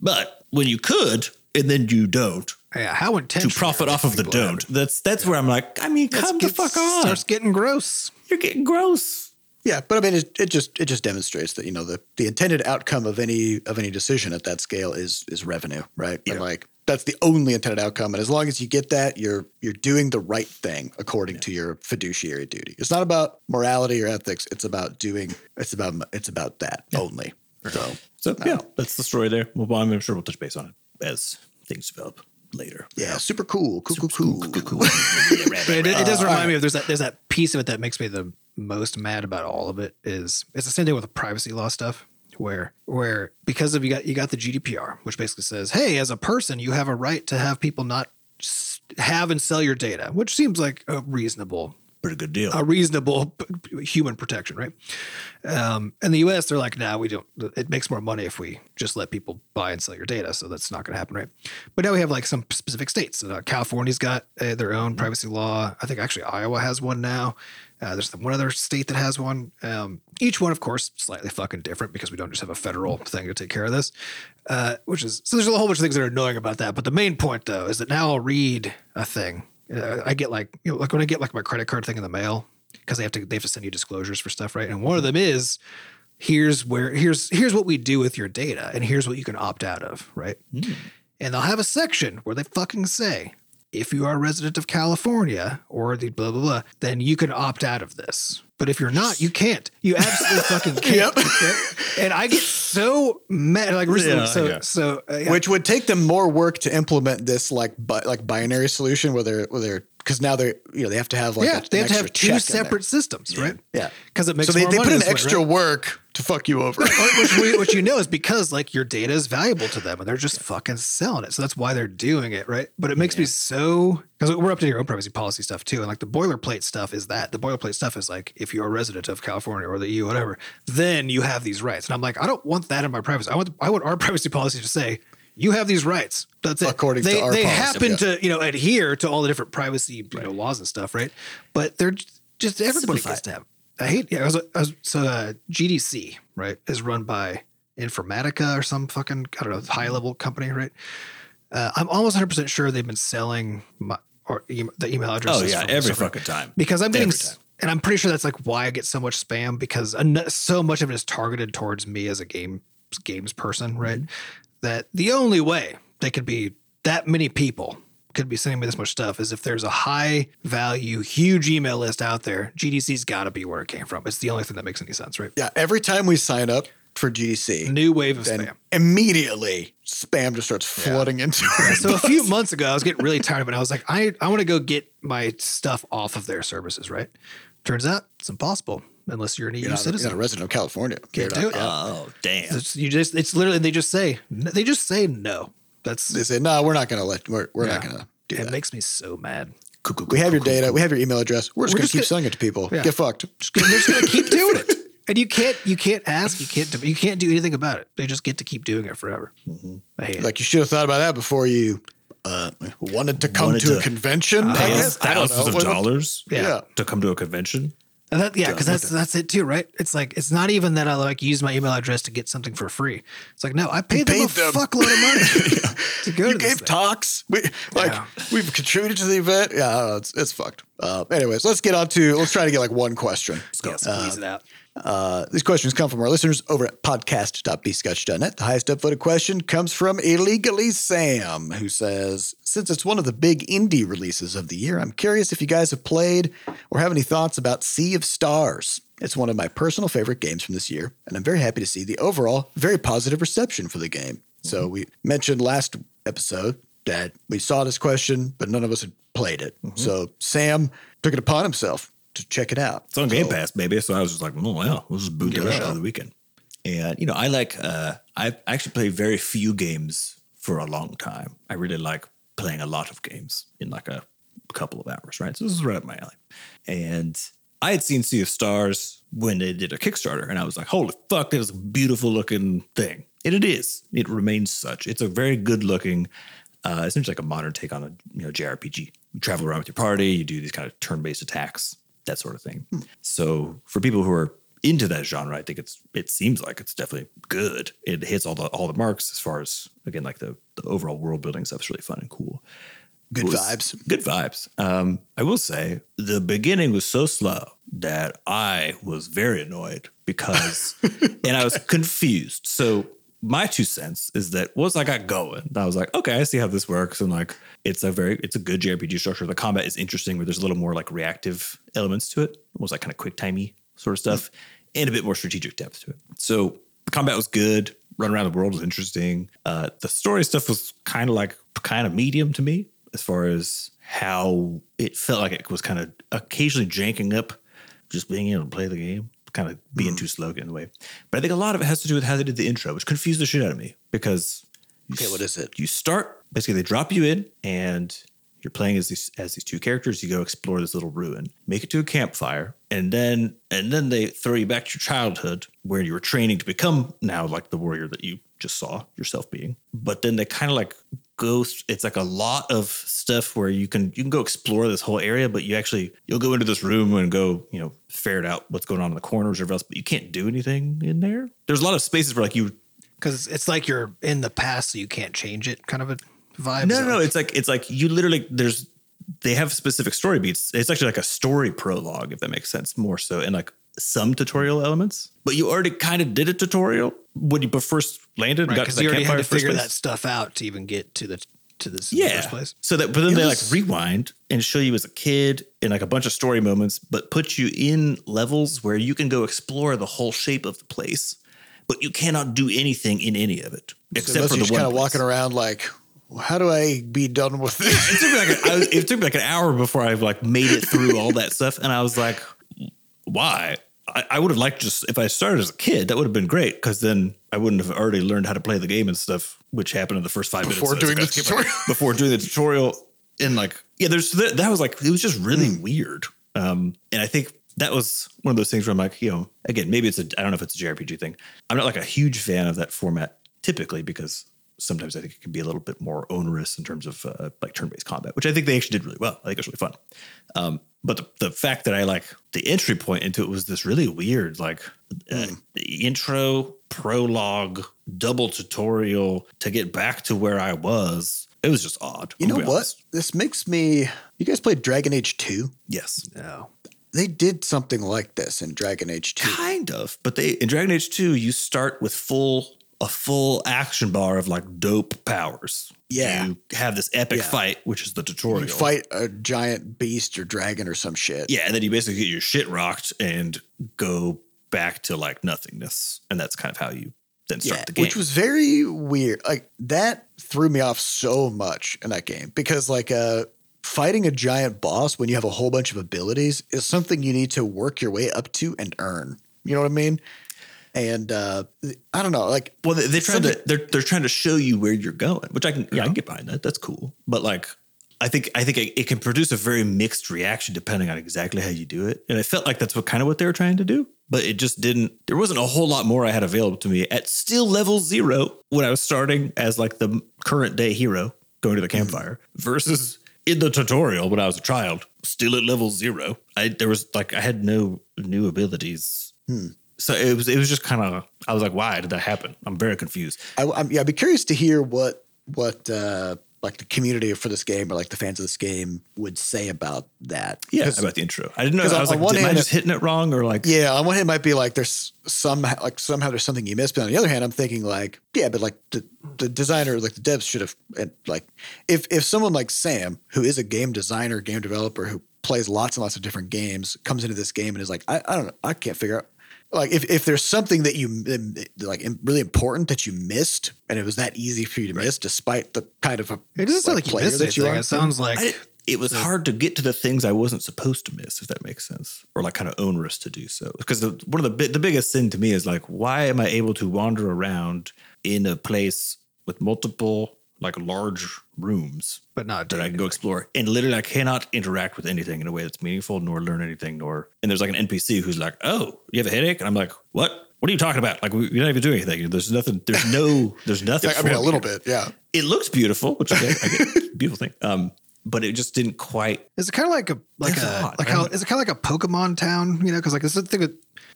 But when you could and then you don't Yeah, how intentional to profit off of the don't that's that's where i'm like i mean come the fuck on. Starts getting gross. you're getting gross. Yeah, but I mean, it, it just it just demonstrates that you know the the intended outcome of any of any decision at that scale is is revenue, right? Yeah. And like that's the only intended outcome, and as long as you get that, you're you're doing the right thing according to your fiduciary duty. It's not about morality or ethics. It's about doing. It's about it's about that only. So So yeah, um, that's the story there. Well, I'm sure we'll touch base on it as things develop later. yeah, super cool, cool, cool, cool. cool. But it, it does remind me of there's that there's that piece of it that makes me the most mad about all of it is it's the same thing with the privacy law stuff where where because of you got you got the GDPR which basically says hey as a person you have a right to have people not have and sell your data which seems like a reasonable Pretty good deal. a reasonable human protection, right? Um, in the U.S., they're like, "Nah, we don't. It makes more money if we just let people buy and sell your data." So that's not going to happen, right? But now we have like some specific states. Uh, California's got uh, their own privacy law. I think actually Iowa has one now. Uh, there's one other state that has one. Um, each one, of course, slightly fucking different because we don't just have a federal thing to take care of this. Uh, which is so there's a whole bunch of things that are annoying about that. But the main point though is that now I'll read a thing. Uh, I get like you know, like when I get like my credit card thing in the mail because they have to they have to send you disclosures for stuff, right? And one of them is here's where here's here's what we do with your data and here's what you can opt out of, right? And they'll have a section where they fucking say if you are a resident of California or the blah blah blah, then you can opt out of this. But if you're not, you can't. You absolutely fucking can't. right? And I get so mad. Like recently, Yeah, so yeah. so uh, yeah. Which would take them more work to implement this like bi- like binary solution where they're where they're because now they're you know they have to have like yeah, a, they have to have two check in there. separate systems, right? Yeah. because it makes So they, more they money put in this way, extra right? work to fuck you over. which, we, which you know is because like your data is valuable to them and they're just fucking selling it. So that's why they're doing it, right? But it makes me so because we're up to your own privacy policy stuff too, and like the boilerplate stuff is that the boilerplate stuff is like if you're a resident of California or the EU, whatever, then you have these rights. And I'm like, I don't want that in my privacy. I want I want our privacy policy to say. You have these rights. That's it. According to they, our they policy, happen yeah. to you know adhere to all the different privacy you know laws and stuff, right? But they're just everybody Simplify gets to have. I hate. Yeah, I was, I was, so uh, GDC right is run by Informatica or some fucking I don't know high level company, right? Uh, I'm almost 100 percent sure they've been selling my or e- the email oh addresses. yeah, from every fucking time. because I'm getting, Every s- time. and I'm pretty sure that's like why I get so much spam because so much of it is targeted towards me as a game games person, right? That the only way they could be that many people could be sending me this much stuff is if there's a high value, huge email list out there. GDC's got to be where it came from. It's the only thing that makes any sense, right? yeah, every time we sign up for GDC, New wave of spam. immediately spam just starts flooding into our So a few months ago, I was getting really tired of it. I was like, I, I want to go get my stuff off of their services, right? Turns out it's impossible unless you're an EU You're not, you're citizen. not a resident of California. Can't You're do it. Oh damn. It's, you just it's literally they just say they just say no. That's They say, no, we're not going to let, we're, we're not going to do it that. makes me so mad. We have your data. We have your email address. We're just We're going to just keep gonna- selling it to people. Yeah. Get fucked. Just gonna- They're just gonna keep doing it, and you can't you can't ask you can't do- you can't do anything about it. They just get to keep doing it forever. I hate it. Like you should have thought about that before you uh, wanted to come Wanted to, a to convention. I guess. us I don't thousands know. of dollars Yeah. Yeah. to come to a convention. And that, yeah, because that's that's it too, right? It's like it's not even that I like use my email address to get something for free. It's like no, I paid them paid a them. fuckload of money to go You to gave talks. We like Yeah. we've contributed to the event. Yeah, I don't know, it's it's fucked. Uh, anyways, let's get on to let's try to get like one question. Yeah, squeeze it out. Uh, these questions come from our listeners over at podcast.bscotch.net. The highest upvoted question comes from Illegally Sam, who says, Since it's one of the big indie releases of the year, I'm curious if you guys have played or have any thoughts about Sea of Stars. It's one of my personal favorite games from this year, and I'm very happy to see the overall very positive reception for the game. So we mentioned last episode that we saw this question, but none of us had played it. So Sam took it upon himself to check it out. It's on Game So- Pass, maybe. So I was just like, oh well, we'll just boot that out of the weekend. And you know, I like uh I actually play very few games for a long time. I really like playing a lot of games in like a couple of hours, right? So this is right up my alley. And I had seen Sea of Stars when they did a Kickstarter, and I was like, holy fuck, that was a beautiful looking thing. And it is. It remains such. It's a very good looking, uh, essentially like a modern take on a you know JRPG. You travel around with your party, you do these kind of turn-based attacks, that sort of thing. So for people who are into that genre, I think it's it seems like it's definitely good. It hits all the all the marks as far as again like the the overall world building stuff is really fun and cool. Good was- vibes. Good vibes. Um, I will say the beginning was so slow that I was very annoyed because, and I was confused. So my two cents is that once I got going, I was like, okay, I see how this works, and like it's a very it's a good JRPG structure. The combat is interesting, where there's a little more like reactive elements to it, almost like kind of quick timey sort of stuff, and a bit more strategic depth to it. So the combat was good. Run around the world was interesting. Uh, the story stuff was kind of like kind of medium to me as far as how it felt like it was kind of occasionally janking up just being able to play the game, kind of being too slow in the way. But I think a lot of it has to do with how they did the intro, which confused the shit out of me because Okay, what is it? You start basically they drop you in and you're playing as these as these two characters. You go explore this little ruin, make it to a campfire, and then and then they throw you back to your childhood where you were training to become now like the warrior that you just saw yourself being. But then they kind of like go. It's like a lot of stuff where you can you can go explore this whole area, but you actually you'll go into this room and go you know ferret out what's going on in the corners or else, but you can't do anything in there. There's a lot of spaces where like you Because it's like you're in the past, so you can't change it, kind of a vibe. No, no, no. It's like it's like you literally there's they have specific story beats. It's actually like a story prologue, if that makes sense, more so, and like some tutorial elements. But you already kind of did a tutorial when you first landed and got to because you already had to figure first that stuff out to even get to the to this Yeah. first place. So that, but then they like rewind and show you as a kid in like a bunch of story moments, but put you in levels where you can go explore the whole shape of the place, but you cannot do anything in any of it So except unless for you're the just one kind of walking around like, how do I be done with this? it took me like an, I it took me like an hour before I like made it through all that stuff, and I was like, why? I, I would have liked just if I started as a kid, that would have been great because then I wouldn't have already learned how to play the game and stuff, which happened in the first five Before minutes doing the tutorial. Before doing the tutorial, and like yeah, there's that, that was like it was just really Hmm. weird, um, and I think. That was one of those things where I'm like, you know, again, maybe it's a, I don't know if it's a JRPG thing. I'm not like a huge fan of that format typically because sometimes I think it can be a little bit more onerous in terms of uh, like turn-based combat, which I think they actually did really well. I think it was really fun. Um, but the, the fact that I like the entry point into it was this really weird, like uh, the intro, prologue, double tutorial to get back to where I was. It was just odd. You know what? honest. This makes me. You guys played Dragon Age 2? Yes. No. They did something like this in Dragon Age 2. Kind of, but they in Dragon Age 2, you start with full a full action bar of like dope powers. Yeah. You have this epic Yeah. fight, which is the tutorial. You fight a giant beast or dragon or some shit. Yeah, and then you basically get your shit rocked and go back to like nothingness. And that's kind of how you then start Yeah, the game. which was very weird. Like that threw me off so much in that game because like uh fighting a giant boss when you have a whole bunch of abilities is something you need to work your way up to and earn. You know what I mean? And uh I don't know, like well, they, they're trying to they're they're trying to show you where you're going, which I can yeah, I mm-hmm. can get behind that. That's cool. But like I think I think it, can produce a very mixed reaction depending on exactly how you do it. And I felt like that's what kind of what they were trying to do. But it just didn't there wasn't a whole lot more I had available to me at still level zero when I was starting as like the current day hero going to the mm-hmm. campfire versus in the tutorial when I was a child, still at level zero. I there was like I had no new abilities. Hmm. So it was it was just kind of I was like, why did that happen? I'm very confused. I, I'm yeah, I'd be curious to hear what what uh like the community for this game or like the fans of this game would say about that. Yeah, about the intro. I didn't know. I was on like, am I just hitting it wrong or like? Yeah, on one hand, it might be like there's some like somehow there's something you missed, but on the other hand, I'm thinking like yeah, but like the, the designer, like the devs should have like if if someone like Sam, who is a game designer, game developer, who plays lots and lots of different games, comes into this game and is like, I, I don't know, I can't figure out. Like if, if there's something that you like really important that you missed and it was that easy for you to miss despite the kind of a It doesn't sound like you missed that you are. It sounds like I, it was hard to get to the things I wasn't supposed to miss, if that makes sense, or like kind of onerous to do so. Because the, one of the the biggest sin to me is like, why am I able to wander around in a place with multiple like large rooms but not that I can go explore, and literally I cannot interact with anything in a way that's meaningful, nor learn anything, nor and there's like an NPC who's like, "Oh, you have a headache," and I'm like, "What? What are you talking about? Like, we- you're not even doing anything. There's nothing. There's no. There's nothing. I mean, a little here." bit, yeah. It looks beautiful, which I get. I get beautiful thing. Um, but it just didn't quite. Is it kind of like a like a a like how is it kind of like a Pokemon town? You know, because like this is the thing that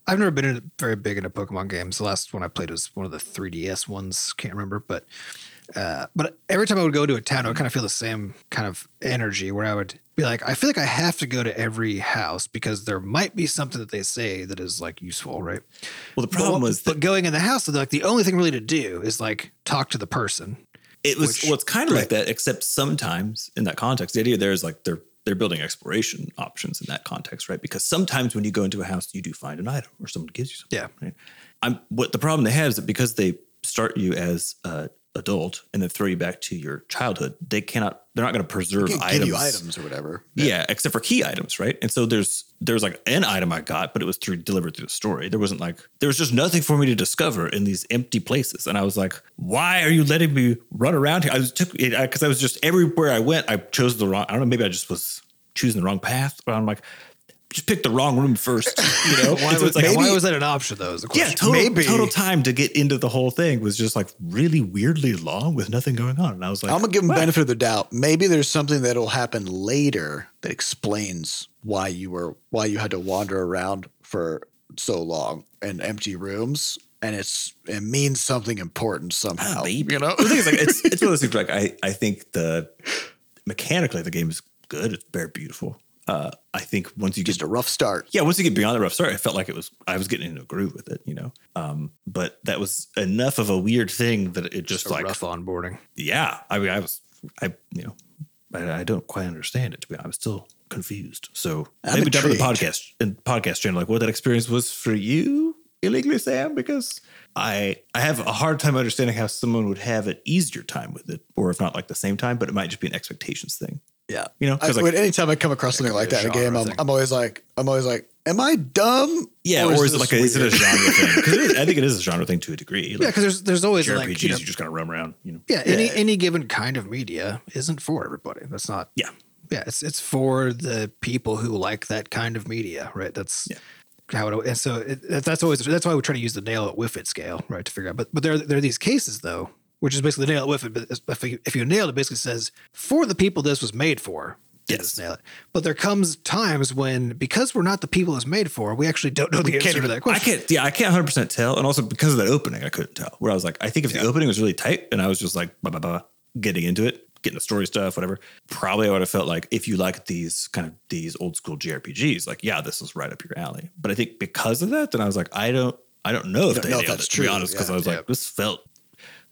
I've never been in, very big into Pokemon games. The last one I played was one of the 3DS ones. Can't remember, but Uh, but every time I would go to a town, I would kind of feel the same kind of energy where I would be like, I feel like I have to go to every house because there might be something that they say that is like useful, right? Well, the problem but, was but going in the house, like the only thing really to do is like talk to the person. It was Which- well, it's kind of like that, except sometimes in that context, the idea there is like they're they're building exploration options in that context, right? Because sometimes when you go into a house, you do find an item or someone gives you something. Yeah. Right. I'm what the problem they have is that because they start you as a adult and then throw you back to your childhood, they cannot they're not going to preserve items. items or whatever. Yeah. except for key items, right? And so there's there's like an item I got, but it was through delivered through the story. There wasn't like there was just nothing for me to discover in these empty places, and I was like, why are you letting me run around here? I was took it because I was just everywhere I went, I chose the wrong. I don't know, maybe I just was choosing the wrong path, but I'm like, just pick the wrong room first, you know? Why, was, it's like, why was that an option though? Is the yeah, total, Maybe. total time to get into the whole thing was just like really weirdly long with nothing going on, and I was like, I'm gonna give them wow. benefit of the doubt. Maybe there's something that'll happen later that explains why you were why you had to wander around for so long in empty rooms, and it's it means something important somehow. Ah, maybe. You know, the thing is, like, it's it's one of those things. Like, I I think the mechanically the game is good. It's very beautiful. Uh, I think once you just get a rough start. yeah, once you get beyond the rough start, I felt like it was I was getting into a groove with it, you know. Um, but that was enough of a weird thing that it just a like rough onboarding. yeah. I mean, I was I you know I, I don't quite understand it to be. I'm still confused. So I'm maybe jump in the podcast and podcast channel like what that experience was for you illegally, Sam, because I I have a hard time understanding how someone would have an easier time with it, or if not like the same time, but it might just be an expectations thing. Yeah, You know, I, 'cause, like- when- anytime I come across something like that in a game, I'm. I'm always like, I'm always like, am I dumb? Yeah, or, is, it like a, is it a genre thing? Because I think it is a genre thing to a degree. Yeah, because there's there's always JRPGs, like you know, you just kind of roam around. You know, yeah, any any given kind of media isn't for everybody. That's not yeah, yeah, it's it's for the people who like that kind of media, right? That's Yeah. How it. And so it, that's always that's why we try to use the nail it whiff it scale, right, to figure out. But but there there are these cases though, which is basically the nail it whiff it. But if you, if you nail it, it basically says for the people this was made for. Yes. nail it. But there comes times when because we're not the people it's made for, we actually don't know the answer to that question I can't. Yeah, I can't 100 percent tell, and also because of that opening, I couldn't tell. Where I was like, I think if the opening was really tight, and I was just like, blah, blah, blah, getting into it, getting the story stuff, whatever, probably I would have felt like if you like these kind of these old school JRPGs, like yeah, this is right up your alley. But I think because of that, then I was like, I don't, I don't know if don't they know if nailed that's it, to be true, honest, because yeah. I was Yeah. like, this felt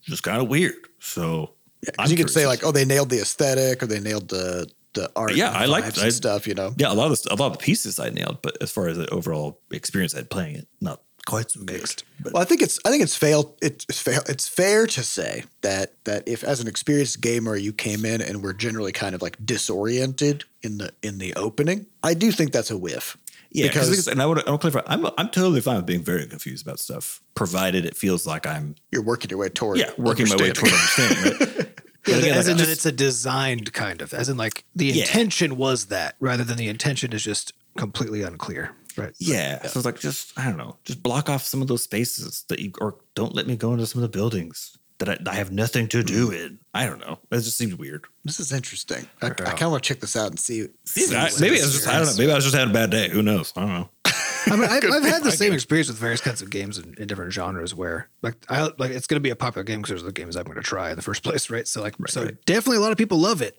just kind of weird. So Yeah, you could say like, oh, they nailed the aesthetic or they nailed the the art. Yeah, I liked- I- stuff. You know, yeah, a lot of the, a lot of the pieces I nailed, but as far as the overall experience I had playing it, not quite so mixed. But Well, I think it's I think it's fail it's fair it's fair to say that that if as an experienced gamer you came in and were generally kind of like disoriented in the in the opening, I do think that's a whiff. Yeah, Because- because and I want to I want to clarify. I'm I'm totally fine with being very confused about stuff, provided it feels like I'm You're working your way toward yeah working my way toward understanding. understanding. Right? Yeah, again, as like, in that it's a designed kind of, as in like the Yeah. intention was that, rather than the intention is just completely unclear. Right. yeah, so it's like just I don't know, just block off some of those spaces that you or don't let me go into some of the buildings that I, I have nothing to do mm. in. I don't know. It just seems weird. This is interesting. I, I kind of want to check this out and see. Maybe, I, maybe this it's just I don't know. Maybe I was just having a bad day. Who knows? I don't know. I mean, I've, I've had the same experience with various kinds of games in, in different genres where, like, I like it's going to be a popular game because there's the games I'm going to try in the first place, right? So, like, so right. definitely a lot of people love it,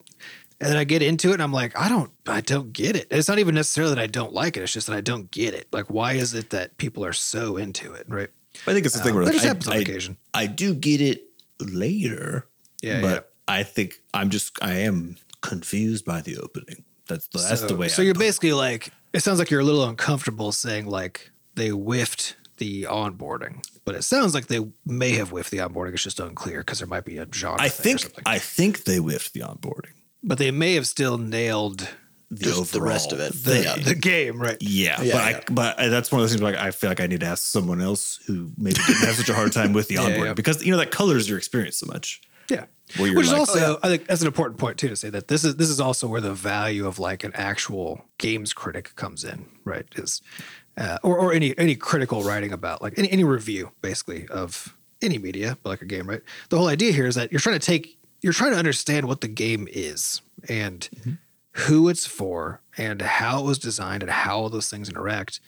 and then I get into it and I'm like, I don't, I don't get it. It's not even necessarily that I don't like it; it's just that I don't get it. Like, why is it that people are so into it, right? I think it's the thing where like, just I, on I- occasion. I do get it later. Yeah, but yeah. I think I'm just I am confused by the opening. That's the, that's so, the way. So I you're put it. basically like, it sounds like you're a little uncomfortable saying like they whiffed the onboarding, but it sounds like they may have whiffed the onboarding. It's just unclear because there might be a genre. I think. I think they whiffed the onboarding. But they may have still nailed The Just the rest of it. the, thing. the game, right? Yeah, Yeah, but yeah. I, but that's one of those things. Like I feel like I need to ask someone else who maybe didn't have such a hard time with the Yeah, yeah. because you know that colors your experience so much. Yeah. Where you're Which is like, also, I think that's an important point too to say that this is this is also where the value of like an actual games critic comes in, right? Is uh, or or any any critical writing about like any, any review basically of any media, but like a game, right? The whole idea here is that you're trying to take you're trying to understand what the game is and mm-hmm. who it's for and how it was designed and how all those things interact.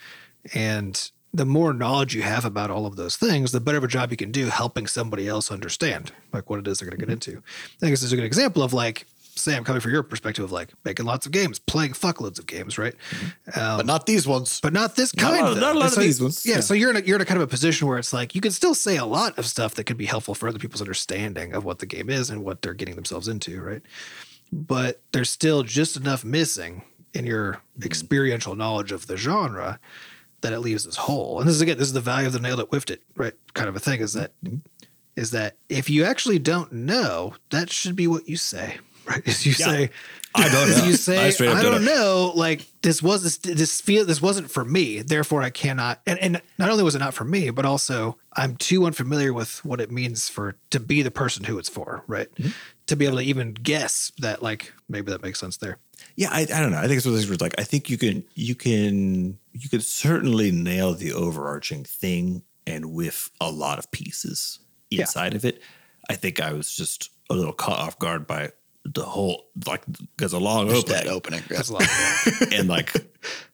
And the more knowledge you have about all of those things, the better of a job you can do helping somebody else understand like what it is they're going to get mm-hmm. into. I think this is a good example of like, say, I'm coming from your perspective of like making lots of games, playing fuckloads of games, right? Mm-hmm. Um, but not these ones. but not this Not kind. lot- though. not a lot of so- these ones. Yeah, Yeah. so you're in a, you're in a kind of a position where it's like you can still say a lot of stuff that could be helpful for other people's understanding of what the game is and what they're getting themselves into, right? But there's still just enough missing in your mm-hmm. experiential knowledge of the genre that it leaves this hole. And this is again, this is the value of the nailed it, whiffed it, right? Kind of a thing is that mm-hmm. is that if you actually don't know, that should be what you say, right? Is you Yeah. say, I don't know. you I say, up I, don't don't know." Like this was this this feel this wasn't for me, therefore I cannot. And and not only was it not for me, but also I'm too unfamiliar with what it means for to be the person who it's for, right? Mm-hmm. To be able to even guess that, like maybe that makes sense there. Yeah, I, I don't know. I think it's one of those things where like I think you can you can you can certainly nail the overarching thing and with a lot of pieces Yeah. inside of it. I think I was just a little caught off guard by the whole like because a long Just that opening opening. Yeah. That's a and like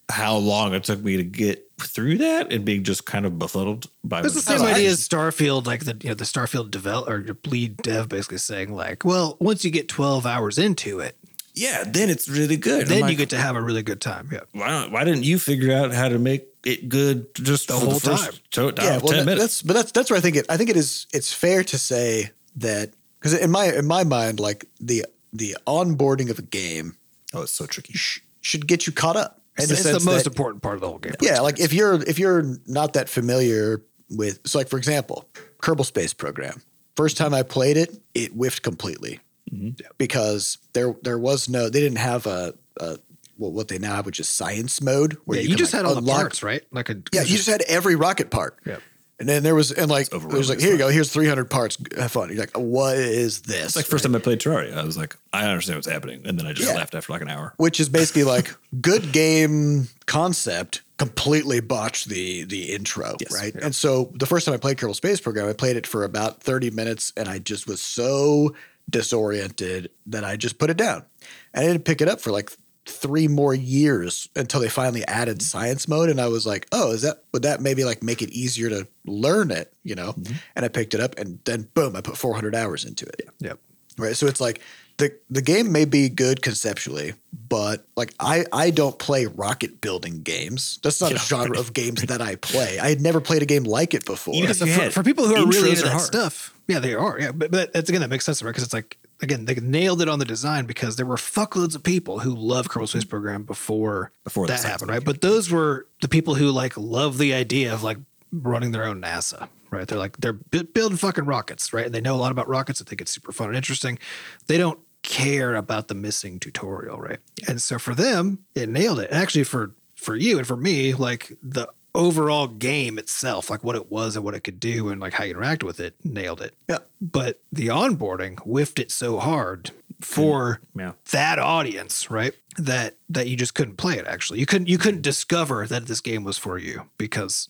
how long it took me to get through that and being just kind of befuddled by It's the same idea as Starfield, like the you know the Starfield develop or your lead dev basically saying like, well, once you get 12 hours into it, Yeah, then it's really good. then I'm you get to have a really good time. Yeah. why, why didn't you figure out how to make it good just The for whole first time? To, uh, yeah, well, 10 that- minutes? that's but that's that's where I think it. I think it is. It's fair to say that because in my in my mind, like the the onboarding of a game oh, it's so tricky. sh- should get you caught up. In It's, the the most that- important part of the whole game. Yeah, like if you're if you're not that familiar with, so like for example, Kerbal Space Program. First time I played it, it whiffed completely mm-hmm. because there there was no they didn't have a, a what what they now have, which is science mode, where Yeah, you, can, just like, had all the parts, right? Like a Yeah, you just had every rocket part. Yeah. And then there was and like there was like here you go, here's 300 parts. Have fun. You're like, what is this? It's like first time I played Terraria. I was like, I understand what's happening, and then I just Yeah. left after like an hour. which is basically like good game concept completely botched the the intro Yes, right and so the first time i played kerbal space program i played it for about 30 minutes and i just was so disoriented that i just put it down and i didn't pick it up for like three more years until they finally added mm-hmm. science mode and i was like oh is that would that maybe like make it easier to learn it? You know? Mm-hmm. And i picked it up and then boom i put 400 hours into it. Yep. right? So it's like the the game may be good conceptually but like i i don't play rocket building games. That's not Yeah, a genre of games that i play. I had never played a game like it before. Even Yeah, if so you for, had for people who are really into that hard. stuff, yeah, they are. Yeah, but, but that's again that makes sense, right? Because it's like again they nailed it on the design because there were fuckloads of people who love Kerbal Space Program before Before that happened, right? But those were the people who like love the idea of like running their own NASA, right? They're like they're bu- building fucking rockets, right? And they know a lot about rockets. I think it's super fun and interesting. They don't care about the missing tutorial, right? And so for them, it nailed it. And actually for for you and for me, like the overall game itself, like what it was and what it could do and like how you interact with it, nailed it. yeah But the onboarding whiffed it so hard for Yeah. that audience, right? That that you just couldn't play it actually. You couldn't you couldn't discover that this game was for you because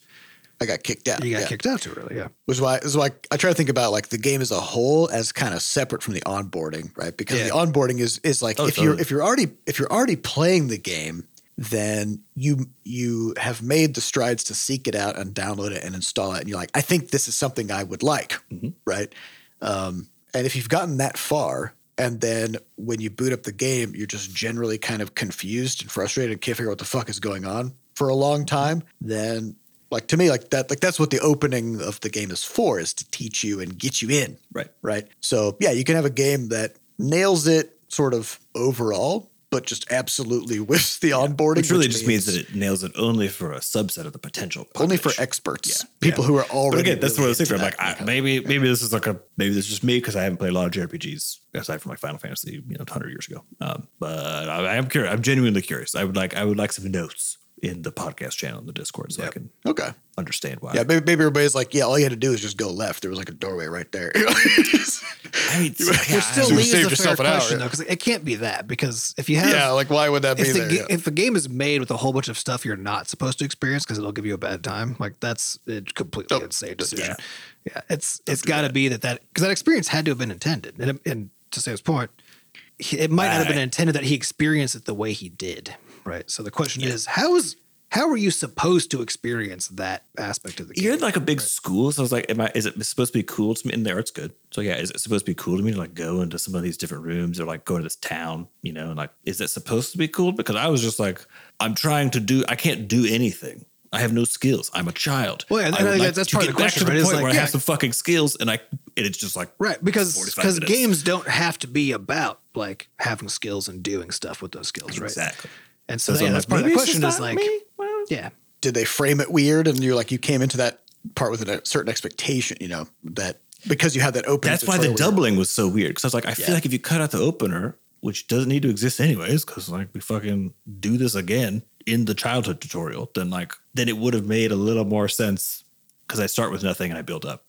i got kicked out you got yeah. kicked out too early. Yeah. which is why is why I try to think about like the game as a whole as kind of separate from the onboarding, right? Because Yeah. the onboarding is is like Oh, if you're if you're already if you're already playing the game, then you you have made the strides to seek it out and download it and install it, and you're like, I think this is something I would like, right? Um, and if you've gotten that far, and then when you boot up the game, you're just generally kind of confused and frustrated and can't figure out what the fuck is going on for a long time, then like to me, like that, like that's what the opening of the game is for, is to teach you and get you in. Right. Right. So yeah, you can have a game that nails it sort of overall, but just absolutely whiffs the onboarding. Which really just means that it nails it only for a subset of the potential. only for experts, Yeah. people who are But already. again, that's really what I was thinking. I'm like, I, maybe, maybe this is like a maybe this is just me because I haven't played a lot of JRPGs aside from like Final Fantasy, you know, 100 years ago. Um, but I, I am curious. I'm genuinely curious. I would like, I would like some notes in the podcast channel in the Discord so I can Okay. understand why. Yeah, maybe, maybe everybody's like, yeah, all you had to do is just go left. There was like a doorway right there. I mean, You- yeah, Which Which still You leaves a fair yourself an hour, question yeah. though, because it can't be that because if you have yeah, like why would that be if the, there? ga- Yeah. if a game is made with a whole bunch of stuff you're not supposed to experience because it'll give you a bad time, like that's a completely Oh, insane decision. yeah. Yeah, it's it's got to be that that because that experience had to have been intended, and, and to Sam's point, it might not have been intended that he experienced it the way he did, right? So the question is, how is how are you supposed to experience that aspect of the game? You're in like a big school, so I was like, "Am I? Is it supposed to be cool to me?" And there, it's good. So yeah, is it supposed to be cool to me to like go into some of these different rooms or like go to this town? You know, and like, is it supposed to be cool? Because I was just like, I'm trying to do. I can't do anything. I have no skills. I'm a child. Well, yeah, I like that's to part of the question, to the right? Point like, where I have some fucking skills, and I. And it's just like Right, because because games don't have to be about like having skills and doing stuff with those skills, right? exactly. And so, So yeah, I'm that's like, part of the question is like. Well, yeah, Did they frame it weird and you're like you came into that part with a certain expectation, you know, that because you had that opener. That's why the tutorial where you're- doubling was so weird. Because I was like, I feel like if you cut out the opener, which doesn't need to exist anyways, because like we fucking do this again in the childhood tutorial, then like then it would have made a little more sense. Because I start with nothing and I build up.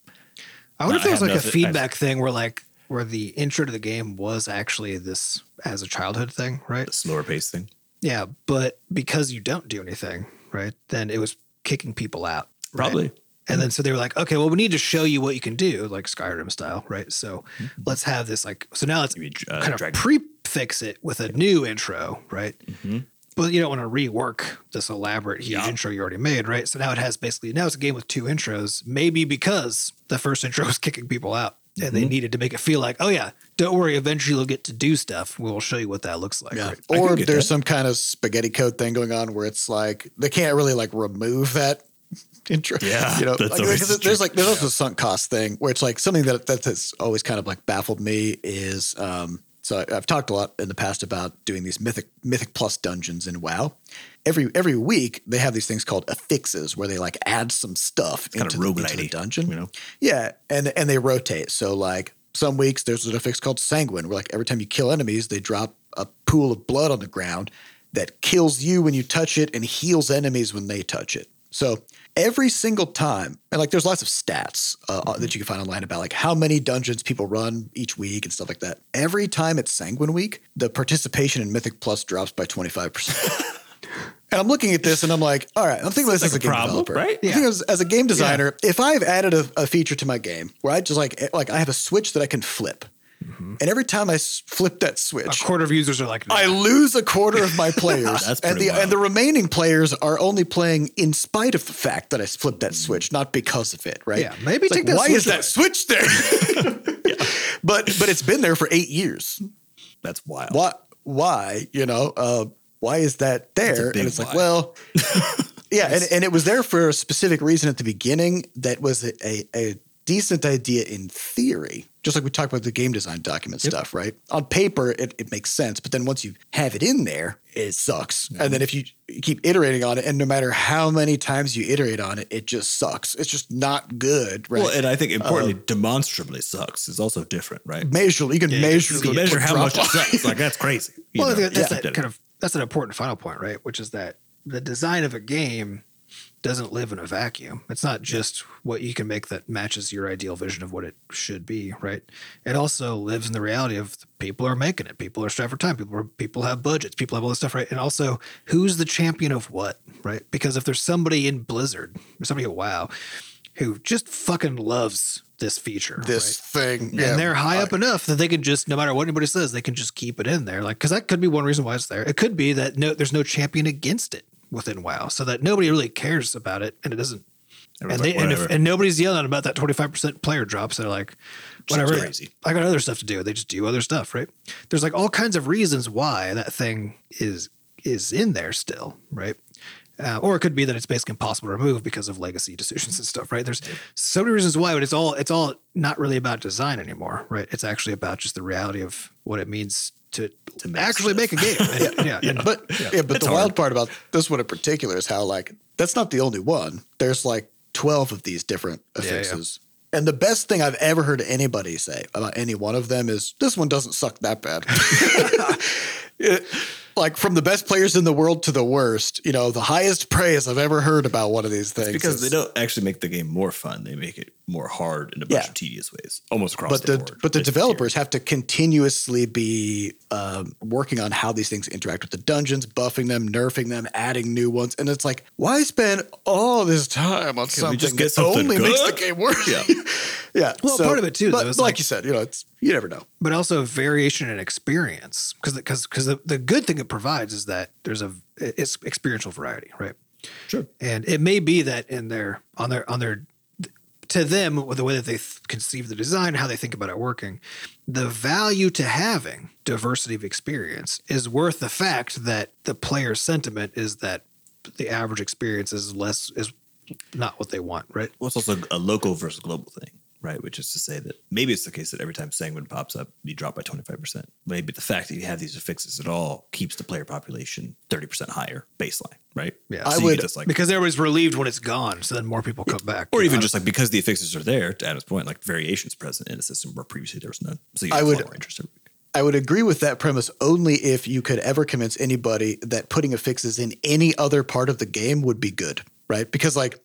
I wonder if there was have like a nothing- feedback thing where like where the intro to the game was actually this as a childhood thing, right? The slower pace thing. Yeah, but because you don't do anything, right? Then it was kicking people out, right? Probably. And then so they were like, okay, well, we need to show you what you can do, like Skyrim style, right? So let's have this like so now let's mean, uh, kind of prefix it with a new intro, right? Mm-hmm. But you don't want to rework this elaborate huge Yeah. intro you already made, right? So now it has basically now it's a game with two intros, maybe because the first intro was kicking people out. And Mm-hmm. they needed to make it feel like, oh yeah, don't worry, eventually you'll get to do stuff. We'll show you what that looks like. Yeah. Right? Or there's that. some kind of spaghetti code thing going on where it's like they can't really like remove that intro. Yeah, You know, that's like, always because there's like there's also a sunk cost thing where it's like something that that's always kind of like baffled me is um so I- I've talked a lot in the past about doing these mythic mythic plus dungeons in WoW. Every every week they have these things called affixes where they like add some stuff Kind into, of the, into the dungeon. you know. Yeah, and and they rotate. So like some weeks there's an affix called sanguine, where like every time you kill enemies, they drop a pool of blood on the ground that kills you when you touch it and heals enemies when they touch it. So every single time, and like there's lots of stats uh, that you can find online about like how many dungeons people run each week and stuff like that. Every time it's Sanguine Week, the participation in Mythic Plus drops by 25%. and I'm looking at this and I'm like, all right, I'm thinking about this as a a game problem, developer. right? I'm as, as a game designer, if I've added a, a feature to my game where I just like like I have a switch that I can flip, and every time I s- flip that switch, A quarter of users are like, I lose a quarter of my players, That's and the wild. and the remaining players are only playing in spite of the fact that I flipped that switch, not because of it. Right? Yeah, maybe It's take like, that why switch is that switch there? But but it's been there for eight years. That's wild. Why? Why? You know? Uh, why is that there? And it's like, well, yeah, and, and it was there for a specific reason at the beginning. That was a, a, a decent idea in theory, just like we talked about the game design document stuff, right? On paper, it, it makes sense, but then once you have it in there, it sucks. And then if you keep iterating on it, and no matter how many times you iterate on it, it just sucks. It's just not good, right? Well, and I think importantly, uh, demonstrably sucks is also different, right? measure, you can measure, You can measure how much it sucks. Like that's crazy. Well, know? that's Yeah. that kind of that's an important final point, right? Which is that the design of a game doesn't live in a vacuum. It's not just what you can make that matches your ideal vision of what it should be, right? It also lives in the reality of the people are making it. People are striving for time. People are, people have budgets. People have all this stuff, right? And also, who's the champion of what, right? Because if there's somebody in Blizzard or somebody at WoW who just fucking loves this feature, This right? thing, and they're high up enough that they can just no matter what anybody says they can just keep it in there. Like because that could be one reason why it's there. It could be that no there's no champion against it within wow so that nobody really cares about it and it doesn't and, Everyone's they, like, and, if, and nobody's yelling about that 25% player drops. so they're like whatever crazy. i got other stuff to do. They just do other stuff right? There's like all kinds of reasons why that thing is is in there still right uh, or it could be that it's basically impossible to remove because of legacy decisions and stuff, right? There's so many reasons why, but it's all it's all not really about design anymore, right? It's actually about just the reality of what it means to, To make actually stuff. make a game. And- yeah, and- But yeah, but It's the hard. wild part about this one in particular is how like that's not the only one. There's like twelve of these different yeah. affixes. And the best thing I've ever heard anybody say about any one of them is this one doesn't suck that bad. It- like from the best players in the world to the worst, you know, the highest praise I've ever heard about one of these things. because is- they don't actually make the game more fun. They make it more hard in a bunch Yeah. of tedious ways, almost across but the, the, board. but the It's developers have to continuously be um, working on how these things interact with the dungeons, buffing them, nerfing them, adding new ones, and it's like, why spend all this time on we something just get that something only makes the game worse? Yeah. yeah. Well, part of it too, But, though, like, like- you said, you know, it's you never know. but also variation in experience because because because the, the good thing it provides is that there's a it's experiential variety right Sure. And it may be that in their on their on their to them with the way that they th- conceive the design, how they think about it working, the value to having diversity of experience is worth the fact that the player's sentiment is that the average experience is less is not what they want, right? Well, it's also a local versus global thing, right? Which is to say that maybe it's the case that every time Sanguine pops up, you drop by 25%. Maybe the fact that you have these affixes at all keeps the player population 30% higher baseline, right? Yeah. I So you would- get this, like, Because everybody's relieved when it's gone, so then more people come back. or You even just like because the affixes are there, to Adam's point, like variations present in a system where previously there was none. So you I have a would- more interest. every week. I would agree with that premise only if you could ever convince anybody that putting affixes in any other part of the game would be good, right? Because like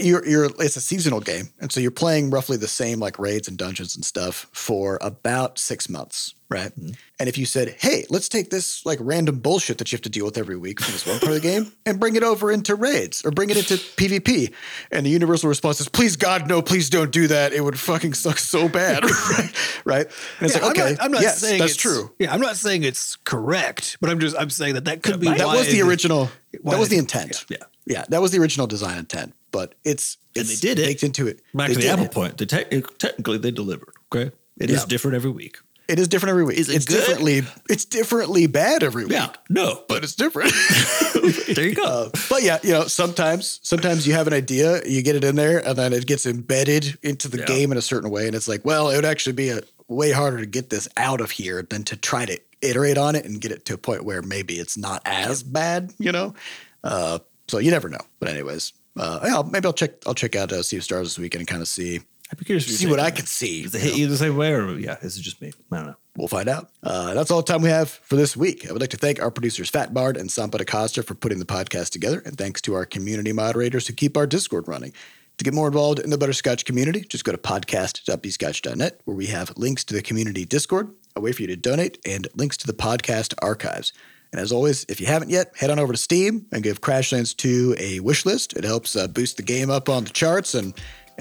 you're you're it's a seasonal game, and so you're playing roughly the same like raids and dungeons and stuff for about six months, right? Mm-hmm. And if you said, "Hey, let's take this like random bullshit that you have to deal with every week from this one part of the game and bring it over into raids or bring it into PvP," and the universal response is, "Please God, no, please don't do that. It would fucking suck so bad," right? right? And it's Yeah, like, okay, I'm not, I'm not yes, saying that's it's- true. Yeah, I'm not saying it's correct, but I'm just I'm saying that that could be That why was the original. That was the intent. yeah. yeah, that was the original design intent. But it's And they did it. into it. Back They to the Apple it. point, the te- technically they delivered. Okay. it is Yeah. different every week. It is different every week. Is it it's good? differently. It's differently bad every week. Yeah. No, but it's different. there you go. Uh, but yeah, you know, sometimes sometimes you have an idea, you get it in there, and then it gets embedded into the Yeah. game in a certain way, and it's like, well, it would actually be a way harder to get this out of here than to try to iterate on it and get it to a point where maybe it's not as bad, you know. Uh, so you never know. But anyways, uh, yeah, maybe I'll check. I'll check out uh, Sea of Stars this weekend and kind of see I'd be curious. see what I can see. Does it hit you the same way, or yeah, is just me? I don't know. We'll find out. Uh, that's all the time we have for this week. I would like to thank our producers Fat Bard and Sampa DaCosta for putting the podcast together, and thanks to our community moderators who keep our Discord running. To get more involved in the Butterscotch community, just go to podcast.bscotch.net, where we have links to the community Discord, a way for you to donate, and links to the podcast archives. And as always, if you haven't yet, head on over to Steam and give Crashlands 2 a wish list. It helps uh, boost the game up on the charts and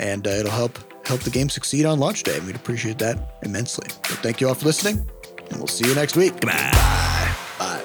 and uh, it'll help help the game succeed on launch day. We'd appreciate that immensely. But thank you all for listening, and we'll see you next week. Goodbye. Bye.